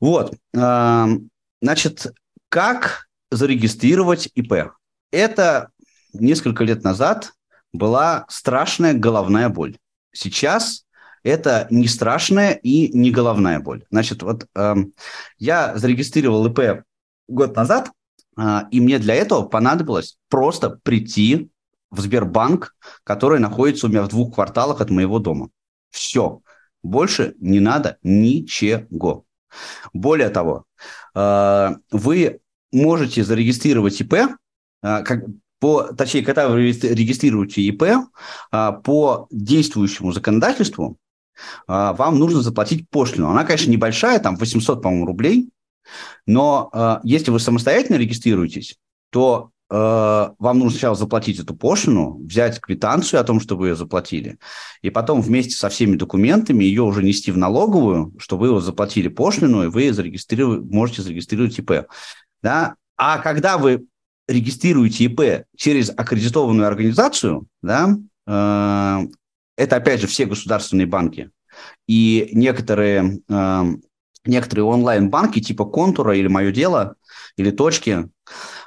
Вот, значит, как зарегистрировать ИП. Это несколько лет назад была страшная головная боль. Сейчас это не страшная и не головная боль. Значит, вот э, я зарегистрировал ИП год назад, э, и мне для этого понадобилось просто прийти в Сбербанк, который находится у меня в двух кварталах от моего дома. Все. Больше не надо ничего. Более того, э, вы можете зарегистрировать ИП, а, как, по, точнее, когда вы регистрируете ИП, а, по действующему законодательству а, вам нужно заплатить пошлину. Она, конечно, небольшая, там 800, по-моему, рублей, но если вы самостоятельно регистрируетесь, то вам нужно сначала заплатить эту пошлину, взять квитанцию о том, что вы ее заплатили, и потом вместе со всеми документами ее уже нести в налоговую, что вы его заплатили пошлину, и вы зарегистрировали, можете зарегистрировать ИП. Да? А когда вы регистрируете ИП через аккредитованную организацию, да, э, это опять же все государственные банки и некоторые, э, некоторые онлайн-банки типа Контура или Мое дело или Точки,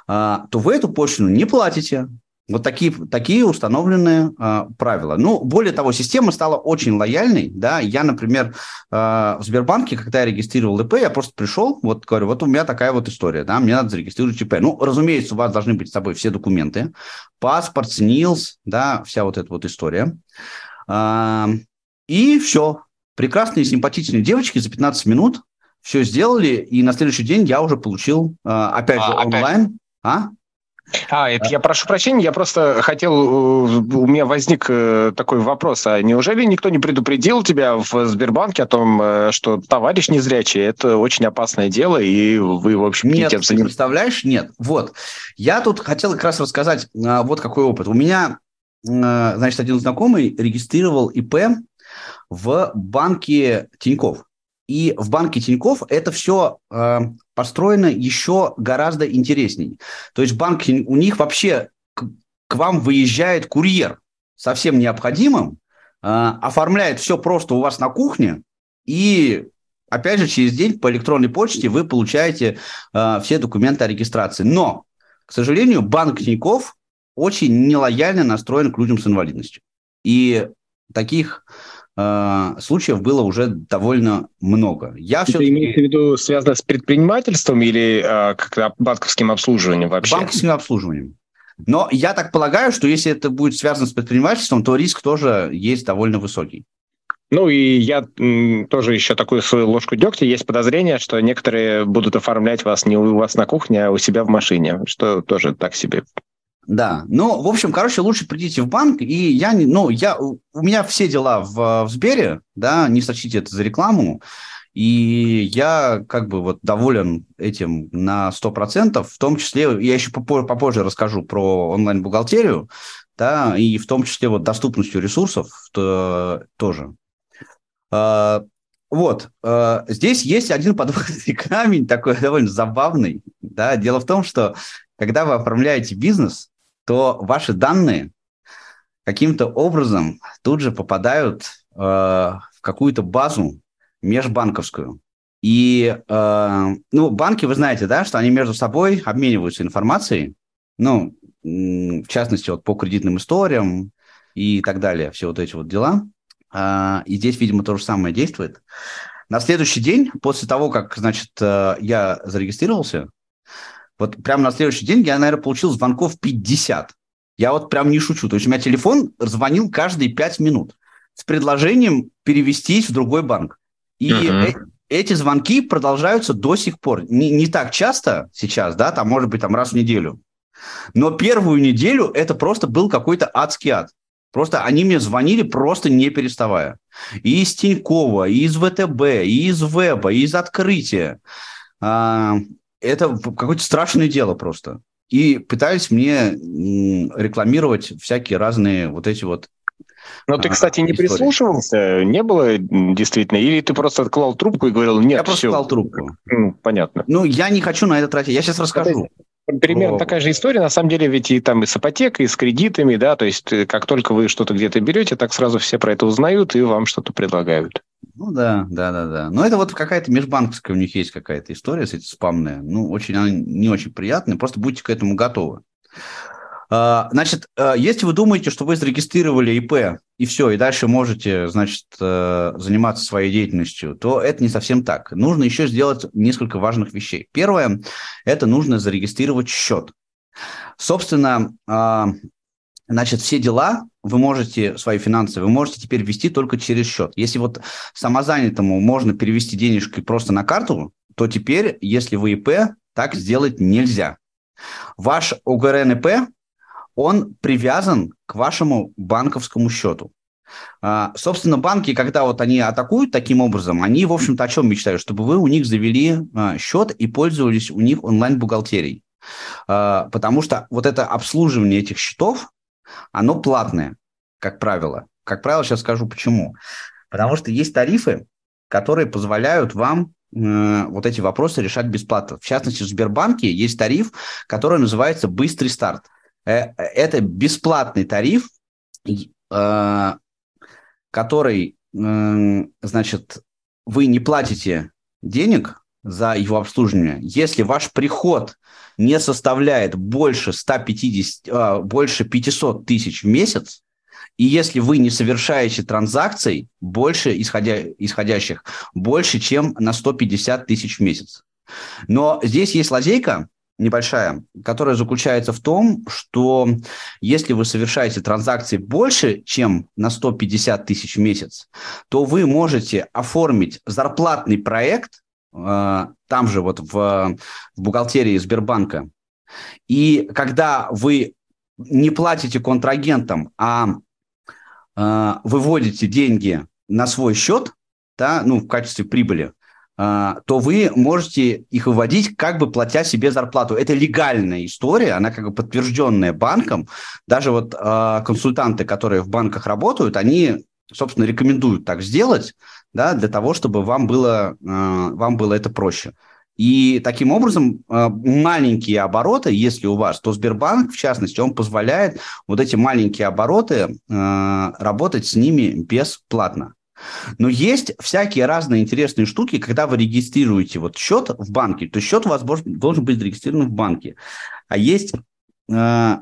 э, то вы эту пошлину не платите. Вот такие, такие установленные э, правила. Ну, более того, система стала очень лояльной. Да? Я, например, э, в Сбербанке, когда я регистрировал ИП, я просто пришел, вот говорю, вот у меня такая вот история, да, мне надо зарегистрировать ИП. Ну, разумеется, у вас должны быть с собой все документы, паспорт, СНИЛС, да, вся вот эта вот история. Э, и все. Прекрасные, симпатичные девочки за 15 минут все сделали, и на следующий день я уже получил, э, опять а, же, онлайн. Опять? А? А, это я прошу прощения, я просто хотел, э, у меня возник э, такой вопрос, а неужели никто не предупредил тебя в Сбербанке о том, э, что товарищ незрячий, это очень опасное дело, и вы, в общем, Нет, ты представляешь? Нет. Вот. Я тут хотел как раз рассказать вот какой опыт. У меня, значит, один знакомый регистрировал ИП в банке Тиньков. И в банке Тиньков это все э, построено еще гораздо интересней. То есть банк, у них вообще к, к вам выезжает курьер со всем необходимым, э, оформляет все просто у вас на кухне, и опять же через день по электронной почте вы получаете э, все документы о регистрации. Но, к сожалению, банк Тиньков очень нелояльно настроен к людям с инвалидностью. И таких э, случаев было уже довольно много. Я все имеете в виду связано с предпринимательством или э, как банковским обслуживанием вообще? Банковским обслуживанием. Но я так полагаю, что если это будет связано с предпринимательством, то риск тоже есть довольно высокий. Ну и я м, тоже еще такую свою ложку дегтя. Есть подозрение, что некоторые будут оформлять вас не у вас на кухне, а у себя в машине, что тоже так себе да, ну, в общем, короче, лучше придите в банк, и я, ну, я, у меня все дела в, в Сбере, да, не сочтите это за рекламу, и я как бы вот доволен этим на 100%, в том числе, я еще попозже, расскажу про онлайн-бухгалтерию, да, и в том числе вот доступностью ресурсов то, тоже. А, вот, а, здесь есть один подводный камень, такой довольно забавный, да, дело в том, что когда вы оформляете бизнес, то ваши данные каким-то образом тут же попадают э, в какую-то базу межбанковскую. И, э, ну, банки, вы знаете, да, что они между собой обмениваются информацией, ну, в частности, вот по кредитным историям и так далее, все вот эти вот дела. Э, и здесь, видимо, то же самое действует. На следующий день, после того, как, значит, э, я зарегистрировался, вот прямо на следующий день я, наверное, получил звонков 50. Я вот прям не шучу. То есть у меня телефон звонил каждые 5 минут с предложением перевестись в другой банк. И uh-huh. э- эти звонки продолжаются до сих пор. Не, не так часто сейчас, да, там, может быть, там раз в неделю. Но первую неделю это просто был какой-то адский ад. Просто они мне звонили просто не переставая. И из Тинькова, и из ВТБ, и из Веба, и из Открытия. А, это какое-то страшное дело просто. И пытались мне рекламировать всякие разные вот эти вот но ты, а, кстати, не истории. прислушивался? Не было действительно? Или ты просто отклал трубку и говорил, нет, Я просто клал трубку. Ну, понятно. Ну, я не хочу на это тратить. Я сейчас расскажу. Примерно такая же история, на самом деле, ведь и там и с ипотекой, и с кредитами, да, то есть э, как только вы что-то где-то берете, так сразу все про это узнают и вам что-то предлагают. Ну да, да, да, да. Но это вот какая-то межбанковская у них есть какая-то история, кстати, спамная. Ну, очень она не очень приятная, просто будьте к этому готовы. А, значит, э, если вы думаете, что вы зарегистрировали ИП и все, и дальше можете, значит, э, заниматься своей деятельностью, то это не совсем так. Нужно еще сделать несколько важных вещей. Первое – это нужно зарегистрировать счет. Собственно, а, значит, все дела вы можете, свои финансы, вы можете теперь вести только через счет. Если вот самозанятому можно перевести денежки просто на карту, то теперь, если вы ИП, так сделать нельзя. Ваш ОГРНП он привязан к вашему банковскому счету. А, собственно, банки, когда вот они атакуют таким образом, они, в общем-то, о чем мечтают? Чтобы вы у них завели а, счет и пользовались у них онлайн-бухгалтерией. потому что вот это обслуживание этих счетов, оно платное, как правило. Как правило, сейчас скажу почему. Потому что есть тарифы, которые позволяют вам э, вот эти вопросы решать бесплатно. В частности, в Сбербанке есть тариф, который называется «Быстрый старт». Э, это бесплатный тариф, э, который, э, значит, вы не платите денег за его обслуживание, если ваш приход не составляет больше 150, а, больше 500 тысяч в месяц, и если вы не совершаете транзакций больше исходя, исходящих, больше, чем на 150 тысяч в месяц. Но здесь есть лазейка небольшая, которая заключается в том, что если вы совершаете транзакции больше, чем на 150 тысяч в месяц, то вы можете оформить зарплатный проект там же вот в, в бухгалтерии Сбербанка. И когда вы не платите контрагентам, а э, выводите деньги на свой счет, да, ну, в качестве прибыли, э, то вы можете их выводить, как бы платя себе зарплату. Это легальная история, она как бы подтвержденная банком. Даже вот э, консультанты, которые в банках работают, они, собственно, рекомендуют так сделать, да, для того, чтобы вам было, вам было это проще. И таким образом э, маленькие обороты, если у вас, то Сбербанк, в частности, он позволяет вот эти маленькие обороты э, работать с ними бесплатно. Но есть всякие разные интересные штуки, когда вы регистрируете вот счет в банке, то счет у вас должен быть зарегистрирован в банке. А есть э,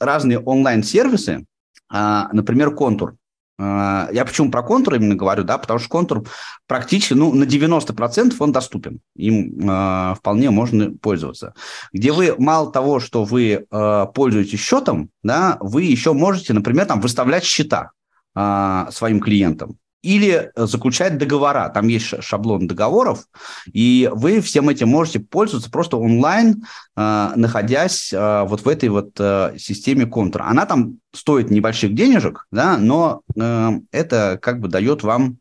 разные онлайн-сервисы, например, контур. А, я почему про контур именно говорю, да, потому что контур практически, ну, на 90% он доступен, им э, вполне можно пользоваться. Где вы мало того, что вы э, пользуетесь счетом, да, вы еще можете, например, там выставлять счета э, своим клиентам или заключать договора. Там есть шаблон договоров, и вы всем этим можете пользоваться просто онлайн, э, находясь э, вот в этой вот э, системе контур. Она там стоит небольших денежек, да, но это как бы дает вам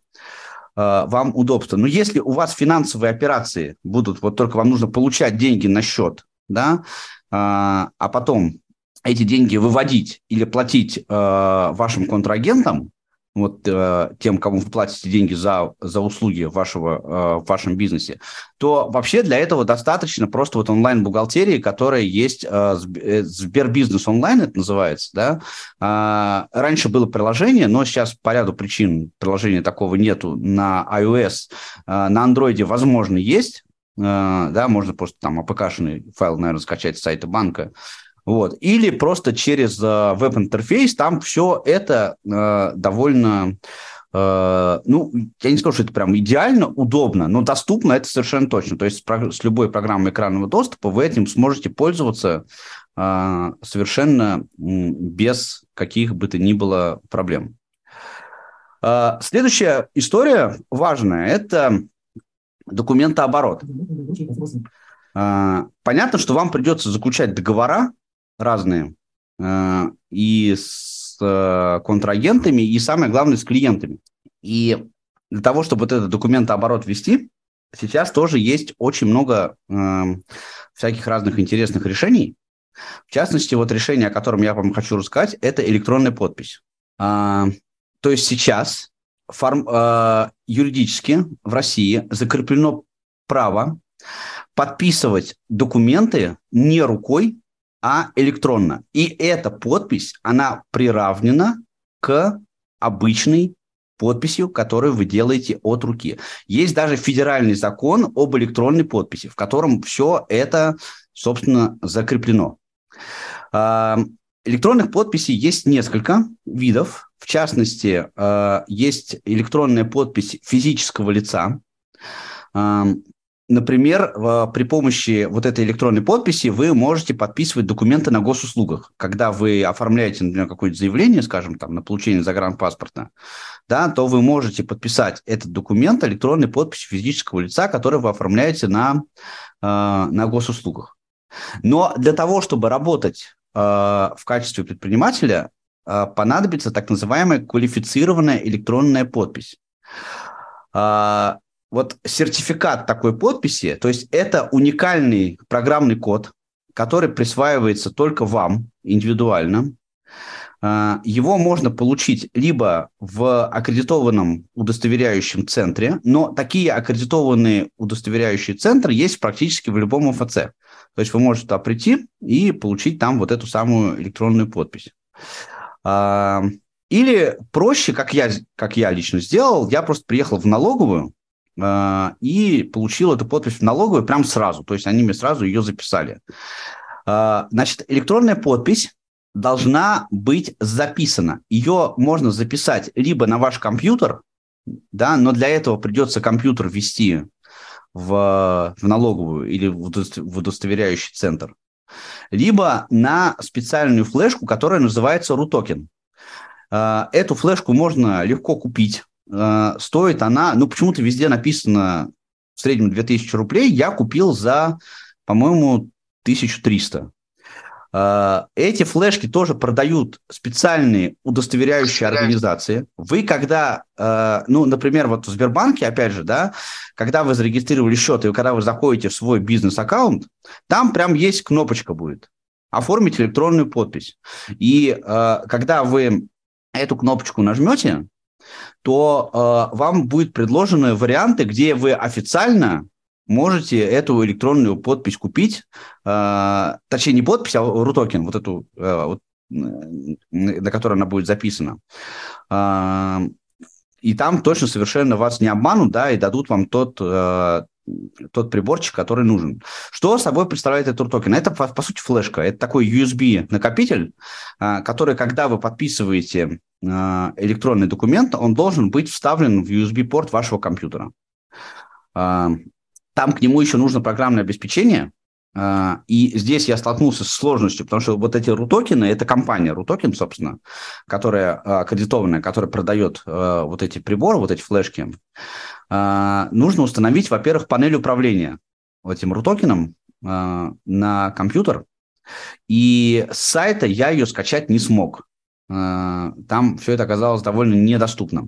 вам удобство. Но если у вас финансовые операции будут, вот только вам нужно получать деньги на счет, да, а потом эти деньги выводить или платить вашим контрагентам, вот э, тем, кому вы платите деньги за, за услуги вашего, э, в вашем бизнесе, то вообще для этого достаточно просто вот онлайн-бухгалтерии, которая есть э, э Сбербизнес онлайн, это называется, да. А, раньше было приложение, но сейчас по ряду причин приложения такого нету на iOS, э, на Android, возможно, есть, э, да, можно просто там APK-шный файл, наверное, скачать с сайта банка, вот. Или просто через э, веб-интерфейс, там все это э, довольно, э, ну, я не скажу, что это прям идеально, удобно, но доступно это совершенно точно. То есть с, с любой программой экранного доступа вы этим сможете пользоваться э, совершенно без каких бы то ни было проблем. Э, следующая история важная – это документооборот. Э, понятно, что вам придется заключать договора разные. Э, и с э, контрагентами, и самое главное, с клиентами. И для того, чтобы вот этот документооборот вести, сейчас тоже есть очень много э, всяких разных интересных решений. В частности, вот решение, о котором я вам хочу рассказать, это электронная подпись. А, то есть сейчас форм, а, юридически в России закреплено право подписывать документы не рукой, а электронно. И эта подпись, она приравнена к обычной подписью, которую вы делаете от руки. Есть даже федеральный закон об электронной подписи, в котором все это, собственно, закреплено. А, электронных подписей есть несколько видов. В частности, а, есть электронная подпись физического лица. Например, при помощи вот этой электронной подписи вы можете подписывать документы на госуслугах. Когда вы оформляете, например, какое-то заявление, скажем, там, на получение загранпаспорта, да, то вы можете подписать этот документ электронной подписью физического лица, который вы оформляете на, э, на госуслугах. Но для того, чтобы работать э, в качестве предпринимателя, э, понадобится так называемая квалифицированная электронная подпись вот сертификат такой подписи, то есть это уникальный программный код, который присваивается только вам индивидуально. А, его можно получить либо в аккредитованном удостоверяющем центре, но такие аккредитованные удостоверяющие центры есть практически в любом ОФЦ. То есть вы можете туда прийти и получить там вот эту самую электронную подпись. А, или проще, как я, как я лично сделал, я просто приехал в налоговую и получил эту подпись в налоговую прямо сразу. То есть они мне сразу ее записали. А, значит, электронная подпись должна быть записана. Ее можно записать либо на ваш компьютер, да, но для этого придется компьютер ввести в, в налоговую или в удостоверяющий центр, либо на специальную флешку, которая называется RUTOKEN. А, эту флешку можно легко купить. А, стоит она, ну, почему-то везде написано в среднем 2000 рублей. Я купил за, по-моему, 1300. А, эти флешки тоже продают специальные удостоверяющие организации. Вы когда, а, ну, например, вот в Сбербанке, опять же, да, когда вы зарегистрировали счет и когда вы заходите в свой бизнес-аккаунт, там прям есть кнопочка будет оформить электронную подпись. И а, когда вы эту кнопочку нажмете, то вам будут предложены варианты, где вы официально можете эту электронную подпись купить, э, точнее не подпись, а рутокен, вот эту, э, вот, на которой она будет записана. Э, и там точно совершенно вас не обманут, да, и дадут вам тот, э, тот приборчик, который нужен. Что собой представляет этот токен? Это, по, по сути, флешка. Это такой USB-накопитель, э, который, когда вы подписываете э, электронный документ, он должен быть вставлен в USB-порт вашего компьютера. Там к нему еще нужно программное обеспечение, а, и здесь я столкнулся с сложностью, потому что вот эти рутокены, это компания Рутокен, собственно, которая а, аккредитованная, которая продает а, вот эти приборы, вот эти флешки. Нужно установить, во-первых, панель управления этим рутокеном на компьютер. И с сайта я ее скачать не смог. Там все это оказалось довольно недоступно.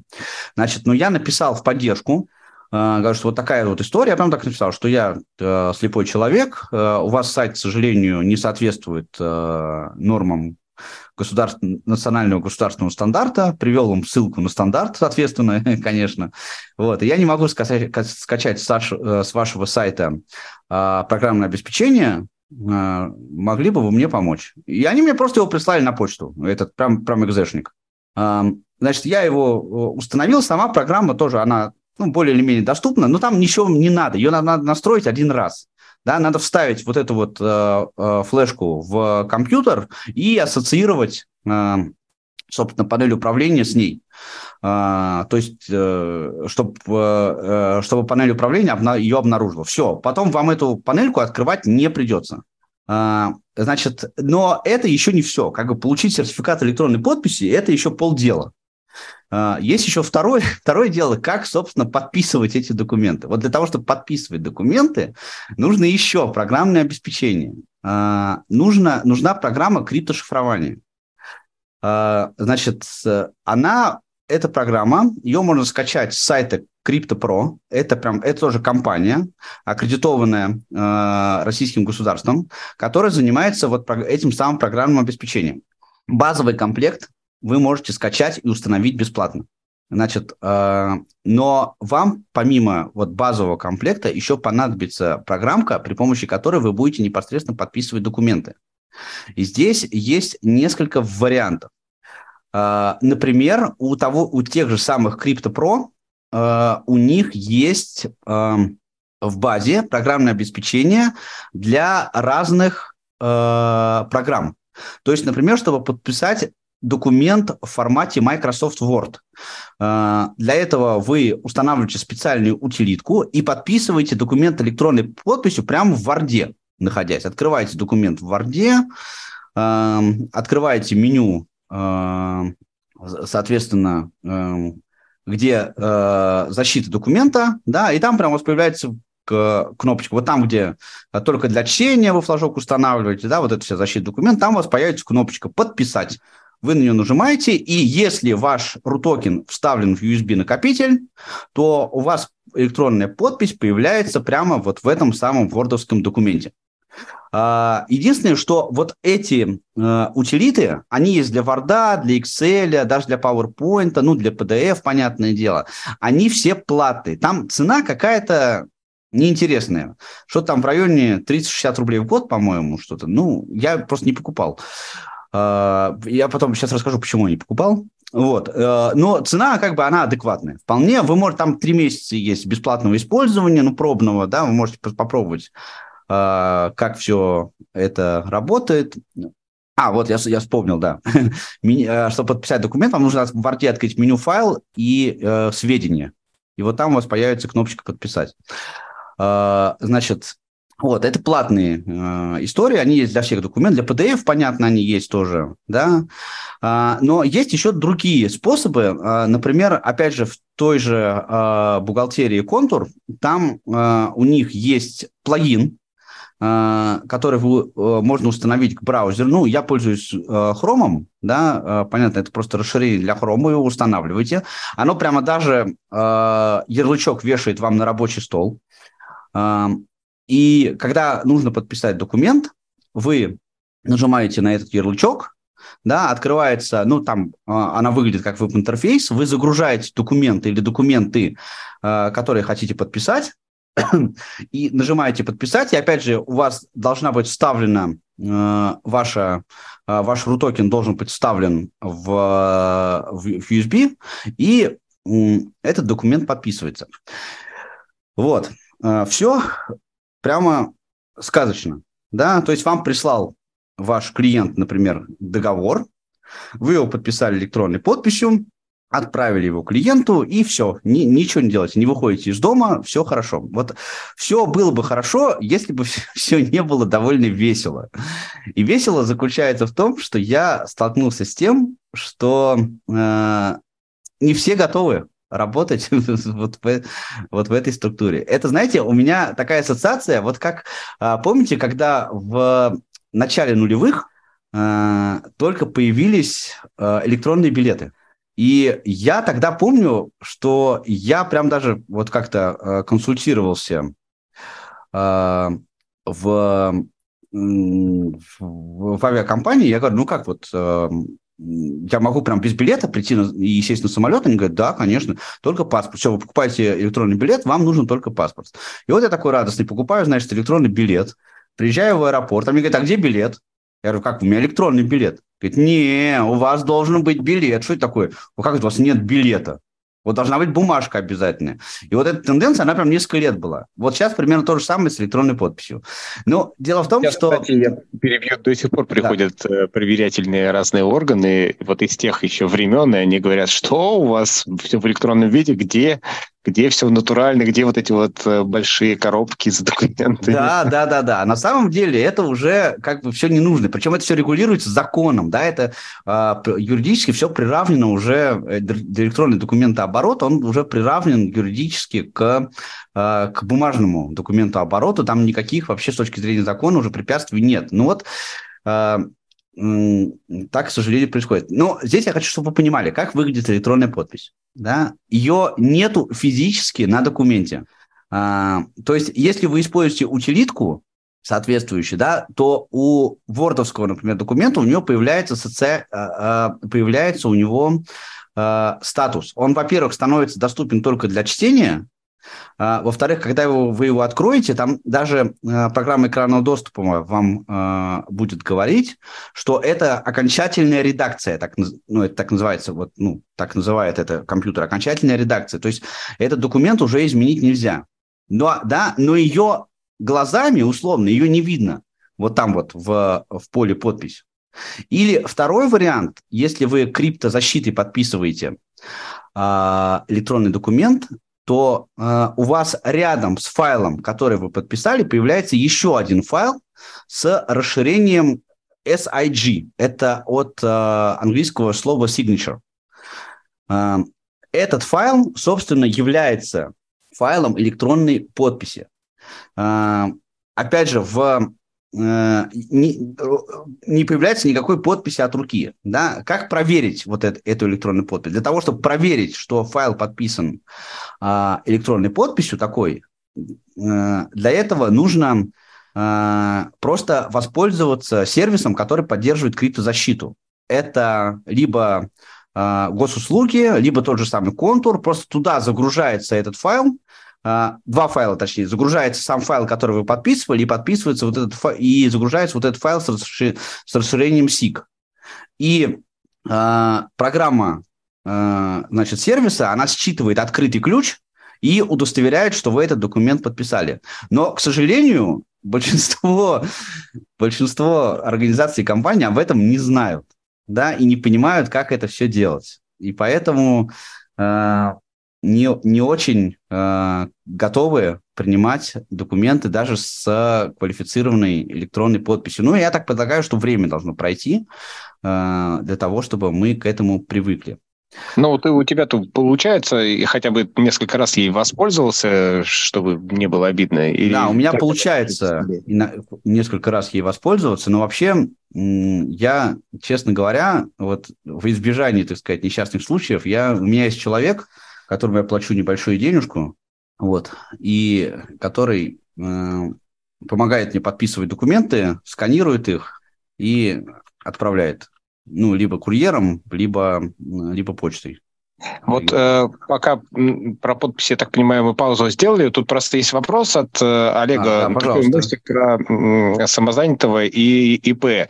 Значит, ну я написал в поддержку, а, говорю, что вот такая вот история. Я прям так написал, что я э, слепой человек, э, у вас сайт, к сожалению, не соответствует э, нормам государств... национального государственного стандарта, привел вам ссылку на стандарт, соответственно, конечно. Вот. И я не могу скачать, скачать с, с вашего сайта э, программное обеспечение, э, могли бы вы мне помочь? И они мне просто его прислали на почту, этот прям, прям экзешник. Э, значит, я его установил, сама программа тоже, она ну, более или менее доступна, но там ничего не надо. Ее надо настроить один раз. Да, надо вставить вот эту вот э, э, флешку в компьютер и ассоциировать, э, собственно, панель управления с ней. Э, то есть, э, чтобы, э, чтобы панель управления обна- ее обнаружила. Все, потом вам эту панельку открывать не придется. Э, значит, но это еще не все. Как бы получить сертификат электронной подписи – это еще полдела. А, есть еще второе, второе дело, как, собственно, подписывать эти документы. Вот для того, чтобы подписывать документы, нужно еще программное обеспечение. А, нужно, нужна программа криптошифрования. А, значит, она, эта программа, ее можно скачать с сайта CryptoPro. Это прям, это тоже компания, аккредитованная российским государством, которая занимается вот этим самым программным обеспечением. Базовый комплект вы можете скачать и установить бесплатно. Значит, э, но вам помимо вот базового комплекта еще понадобится программка, при помощи которой вы будете непосредственно подписывать документы. И здесь есть несколько вариантов. Э, например, у, того, у тех же самых CryptoPro э, у них есть э, в базе программное обеспечение для разных э, программ. То есть, например, чтобы подписать документ в формате Microsoft Word. А, для этого вы устанавливаете специальную утилитку и подписываете документ электронной подписью прямо в Word, находясь. Открываете документ в Word, а, открываете меню, а, соответственно, где защита документа, да, и там прямо у вас появляется кнопочка. Вот там, где только для чтения вы флажок устанавливаете, да, вот это вся защита документа, там у вас появится кнопочка «Подписать» вы на нее нажимаете, и если ваш RUTOKEN вставлен в USB-накопитель, то у вас электронная подпись появляется прямо вот в этом самом вордовском документе. А, единственное, что вот эти э, утилиты, они есть для Word, для Excel, даже для PowerPoint, ну, для PDF, понятное дело, они все платные. Там цена какая-то неинтересная. Что там в районе 30-60 рублей в год, по-моему, что-то. Ну, я просто не покупал. Я потом сейчас расскажу, почему я не покупал. Вот. Э, но цена, как бы, она адекватная. Вполне. Вы можете, там три месяца есть бесплатного использования, ну, пробного, да, вы можете попробовать а, как все это работает. А, вот я, я вспомнил, да. Э, чтобы подписать документ, вам нужно в Word открыть меню файл и э, сведения. И вот там у вас появится кнопочка «Подписать». Э, значит, вот, это платные э, истории, они есть для всех документов. Для PDF, понятно, они есть тоже, да. Э, но есть еще другие способы. Э, например, опять же, в той же э, бухгалтерии Контур, там э, у них есть плагин, Э, который вы, э, можно установить к браузеру. Ну, я пользуюсь Chrome, да, понятно, это просто расширение для Chrome, вы его устанавливаете. Оно прямо даже ярлычок вешает вам на рабочий стол. И когда нужно подписать документ, вы нажимаете на этот ярлычок, да, открывается, ну, там она выглядит как веб-интерфейс, вы загружаете документы или документы, которые хотите подписать, и нажимаете подписать, и опять же у вас должна быть вставлена э, ваша, э, ваш RUTOKEN должен быть вставлен в, в, в USB, и э, этот документ подписывается. Вот, э, все прямо сказочно, да, то есть вам прислал ваш клиент, например, договор, вы его подписали электронной подписью, отправили его клиенту, и все, ни, ничего не делаете, не выходите из дома, все хорошо. Вот все было бы хорошо, если бы все не было довольно весело. И весело заключается в том, что я столкнулся с тем, что э, не все готовы работать вот в, вот в этой структуре. Это, знаете, у меня такая ассоциация, вот как, а, помните, когда в начале нулевых э, только появились э, электронные билеты – и я тогда помню, что я прям даже вот как-то консультировался в, в, авиакомпании. Я говорю, ну как вот, я могу прям без билета прийти на, и сесть на самолет? Они говорят, да, конечно, только паспорт. Все, вы покупаете электронный билет, вам нужен только паспорт. И вот я такой радостный покупаю, значит, электронный билет, приезжаю в аэропорт, мне говорят, а где билет? Я говорю, как, у меня электронный билет. Говорит, не, у вас должен быть билет. Что это такое? Как это у вас нет билета? Вот должна быть бумажка обязательно. И вот эта тенденция, она прям несколько лет была. Вот сейчас примерно то же самое с электронной подписью. Но дело в том, сейчас, что... Кстати, я перебью, до сих пор приходят да. Э, проверятельные разные органы, вот из тех еще времен, и они говорят, что у вас все в электронном виде, где где все натурально, где вот эти вот э, большие коробки с документами. Да, да, да, да. На самом деле это уже как бы все не нужно. Причем это все регулируется законом, да, это э, юридически все приравнено уже, электронный документооборот, он уже приравнен юридически к, э, к бумажному документообороту, там никаких вообще с точки зрения закона уже препятствий нет. Ну вот э, так, к сожалению, происходит. Но здесь я хочу, чтобы вы понимали, как выглядит электронная подпись. Да? Ее нету физически на документе. А, то есть, если вы используете утилитку соответствующую, да, то у вордовского, например, документа у него появляется, соци... А, а, появляется у него а, статус. Он, во-первых, становится доступен только для чтения, во-вторых, когда вы его откроете, там даже а, программа экранного доступа вам а, будет говорить, что это окончательная редакция, так, ну, это так называется, вот, ну, так называет это компьютер, окончательная редакция. То есть этот документ уже изменить нельзя. Но, да, но ее глазами, условно, ее не видно. Вот там вот в, в поле подпись. Или второй вариант, если вы криптозащитой подписываете электронный документ, то э, у вас рядом с файлом, который вы подписали, появляется еще один файл с расширением SIG. Это от э, английского слова signature. Э, этот файл, собственно, является файлом электронной подписи. Э, опять же, в не, не появляется никакой подписи от руки. Да? Как проверить вот это, эту электронную подпись? Для того, чтобы проверить, что файл подписан а, электронной подписью такой, а, для этого нужно э, просто воспользоваться сервисом, который поддерживает криптозащиту. Это либо э, госуслуги, либо тот же самый контур. Просто туда загружается этот файл, а, два файла, точнее, загружается сам файл, который вы подписывали, и подписывается вот этот и загружается вот этот файл с, расшир... с расширением SIG. И э, программа, э, значит, сервиса, она считывает открытый ключ и удостоверяет, что вы этот документ подписали. Но, к сожалению, большинство, большинство организаций и компаний об этом не знают, да, и не понимают, как это все делать. И поэтому э, не, не очень э, готовы принимать документы даже с квалифицированной электронной подписью. Ну, я так предлагаю, что время должно пройти э, для того, чтобы мы к этому привыкли. Ну, вот у тебя тут получается, и хотя бы несколько раз ей воспользовался, чтобы не было обидно? Или да, у меня получается несколько раз ей воспользоваться, но вообще я, честно говоря, вот в избежании, так сказать, несчастных случаев, я, у меня есть человек, которому я плачу небольшую денежку, вот, и который э, помогает мне подписывать документы, сканирует их и отправляет, ну, либо курьером, либо, либо почтой. Вот э, пока про подписи, я так понимаю, мы паузу сделали. Тут просто есть вопрос от э, Олега. А, да. Про самозанятого и ИП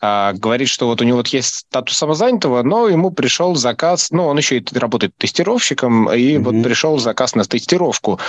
а, говорит, что вот у него вот есть статус самозанятого, но ему пришел заказ, ну, он еще и работает тестировщиком, и mm-hmm. вот пришел заказ на тестировку.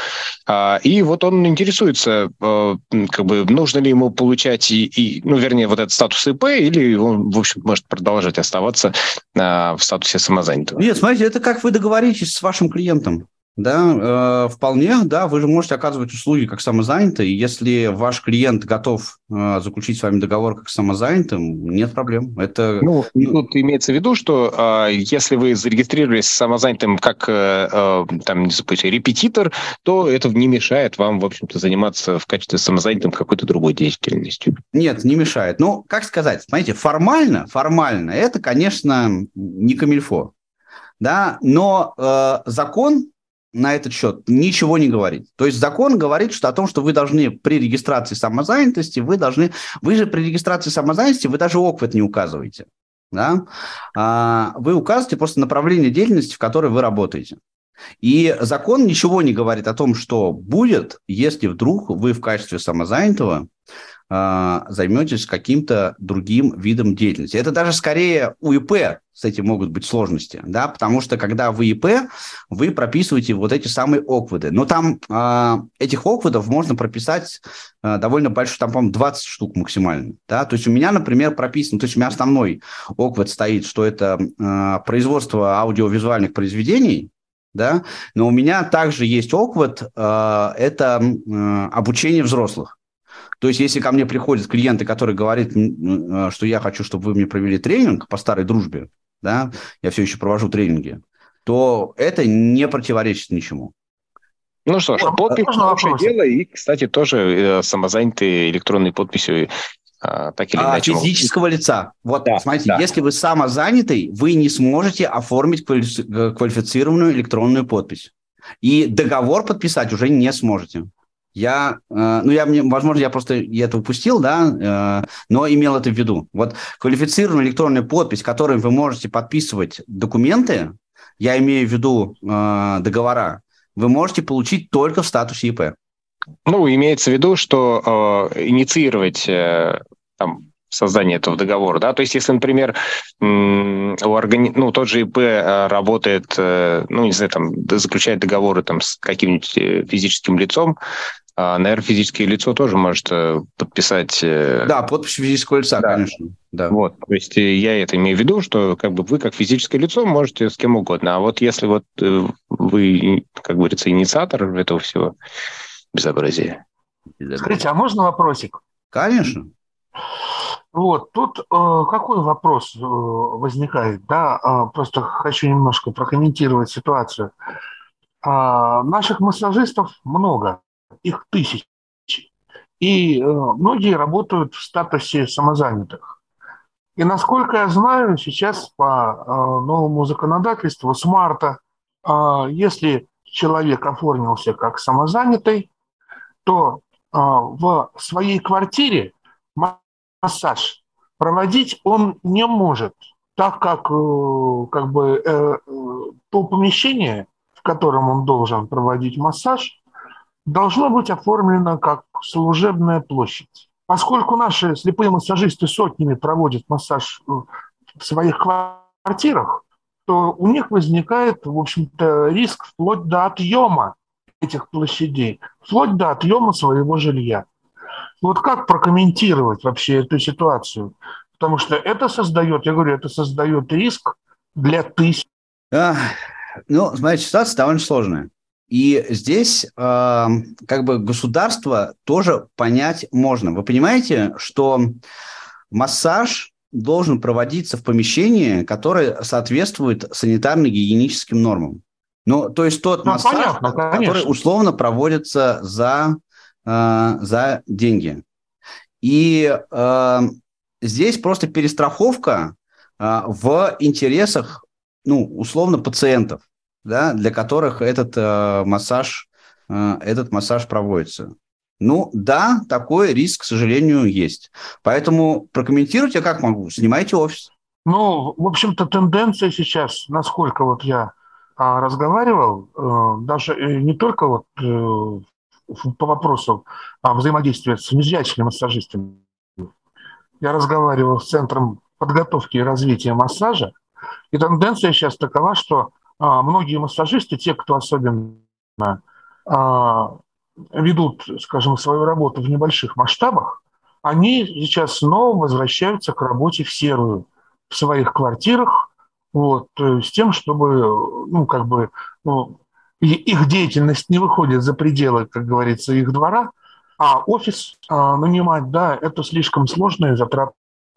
А, и вот он интересуется, а, как бы, нужно ли ему получать, и, и, ну, вернее, вот этот статус ИП, или он, в общем, может продолжать оставаться а, в статусе самозанятого. Нет, смотрите, это как вы договоритесь с вашим клиентом. Да, э, вполне, да, вы же можете оказывать услуги как самозанятый. Если ваш клиент готов э, заключить с вами договор как самозанятым, нет проблем. Это... Ну, ну тут имеется в виду, что э, если вы зарегистрировались самозанятым как, э, э, там, не знаю, репетитор, то это не мешает вам, в общем-то, заниматься в качестве самозанятым какой-то другой деятельностью. Нет, не мешает. Ну, как сказать, смотрите, формально, формально, это, конечно, не камильфо. Да, но э, закон на этот счет ничего не говорит. То есть закон говорит что о том, что вы должны при регистрации самозанятости, вы должны, вы же при регистрации самозанятости, вы даже ОКВЭД не указываете. Да? А, вы указываете просто направление деятельности, в которой вы работаете. И закон ничего не говорит о том, что будет, если вдруг вы в качестве самозанятого а, займетесь каким-то другим видом деятельности. Это даже скорее у ИП с этим могут быть сложности, да, потому что когда вы ИП, вы прописываете вот эти самые окводы. Но там э, этих окводов можно прописать э, довольно большой, там, по-моему, 20 штук максимально, да, то есть у меня, например, прописано, то есть у меня основной оквод стоит, что это э, производство аудиовизуальных произведений, да, но у меня также есть оквод, э, это э, обучение взрослых. То есть, если ко мне приходят клиенты, которые говорят, э, что я хочу, чтобы вы мне провели тренинг по старой дружбе, да, я все еще провожу тренинги, то это не противоречит ничему. Ну что ж, подпись хорошее дело, и, кстати, тоже э, самозанятые электронной подписью а, так или а, иначе. Физического могут... лица. Вот, да, смотрите, да. если вы самозанятый, вы не сможете оформить квалифи- квалифицированную электронную подпись. И договор подписать уже не сможете. Я, э, ну, я, возможно, я просто это упустил, да, э, но имел это в виду. Вот квалифицированная электронная подпись, которой вы можете подписывать документы, я имею в виду э, договора, вы можете получить только в статусе ИП. Ну, имеется в виду, что э, инициировать э, там, создание этого договора, да, то есть если, например, у органи... ну, тот же ИП работает, ну, не знаю, там, заключает договоры там с каким-нибудь физическим лицом, а, наверное, физическое лицо тоже может э, подписать... Э, да, подпись физического лица, да. конечно. Да. Вот, то есть э, я это имею в виду, что как бы вы как физическое лицо можете с кем угодно, а вот если вот вы, как говорится, инициатор этого всего безобразия. Скажите, а можно вопросик? Конечно. Вот, тут э, какой вопрос э, возникает, да, э, просто хочу немножко прокомментировать ситуацию. Э, наших массажистов много, их тысячи. И э, многие работают в статусе самозанятых. И насколько я знаю, сейчас по э, новому законодательству с марта, э, если человек оформился как самозанятый, то в своей квартире массаж проводить он не может, так как как бы то помещение, в котором он должен проводить массаж, должно быть оформлено как служебная площадь. Поскольку наши слепые массажисты сотнями проводят массаж в своих квартирах, то у них возникает, в общем-то, риск вплоть до отъема этих площадей, вплоть до отъема своего жилья. Вот как прокомментировать вообще эту ситуацию? Потому что это создает, я говорю, это создает риск для тысяч. А, ну, смотрите, ситуация довольно сложная. И здесь э, как бы государство тоже понять можно. Вы понимаете, что массаж должен проводиться в помещении, которое соответствует санитарно-гигиеническим нормам. Ну, то есть тот ну, массаж, понятно, который условно проводится за, э, за деньги. И э, здесь просто перестраховка э, в интересах, ну, условно, пациентов да, для которых этот э, массаж, э, этот массаж проводится. Ну да, такой риск, к сожалению, есть. Поэтому прокомментируйте, как могу. Снимайте офис. Ну, в общем-то, тенденция сейчас, насколько вот я а, разговаривал, э, даже э, не только вот э, по вопросу а, взаимодействия с незрячими массажистами. Я разговаривал с Центром подготовки и развития массажа, и тенденция сейчас такова, что многие массажисты, те, кто особенно а, ведут, скажем, свою работу в небольших масштабах, они сейчас снова возвращаются к работе в серую в своих квартирах, вот, с тем, чтобы, ну, как бы, ну, их деятельность не выходит за пределы, как говорится, их двора, а офис а, нанимать, да, это слишком сложная и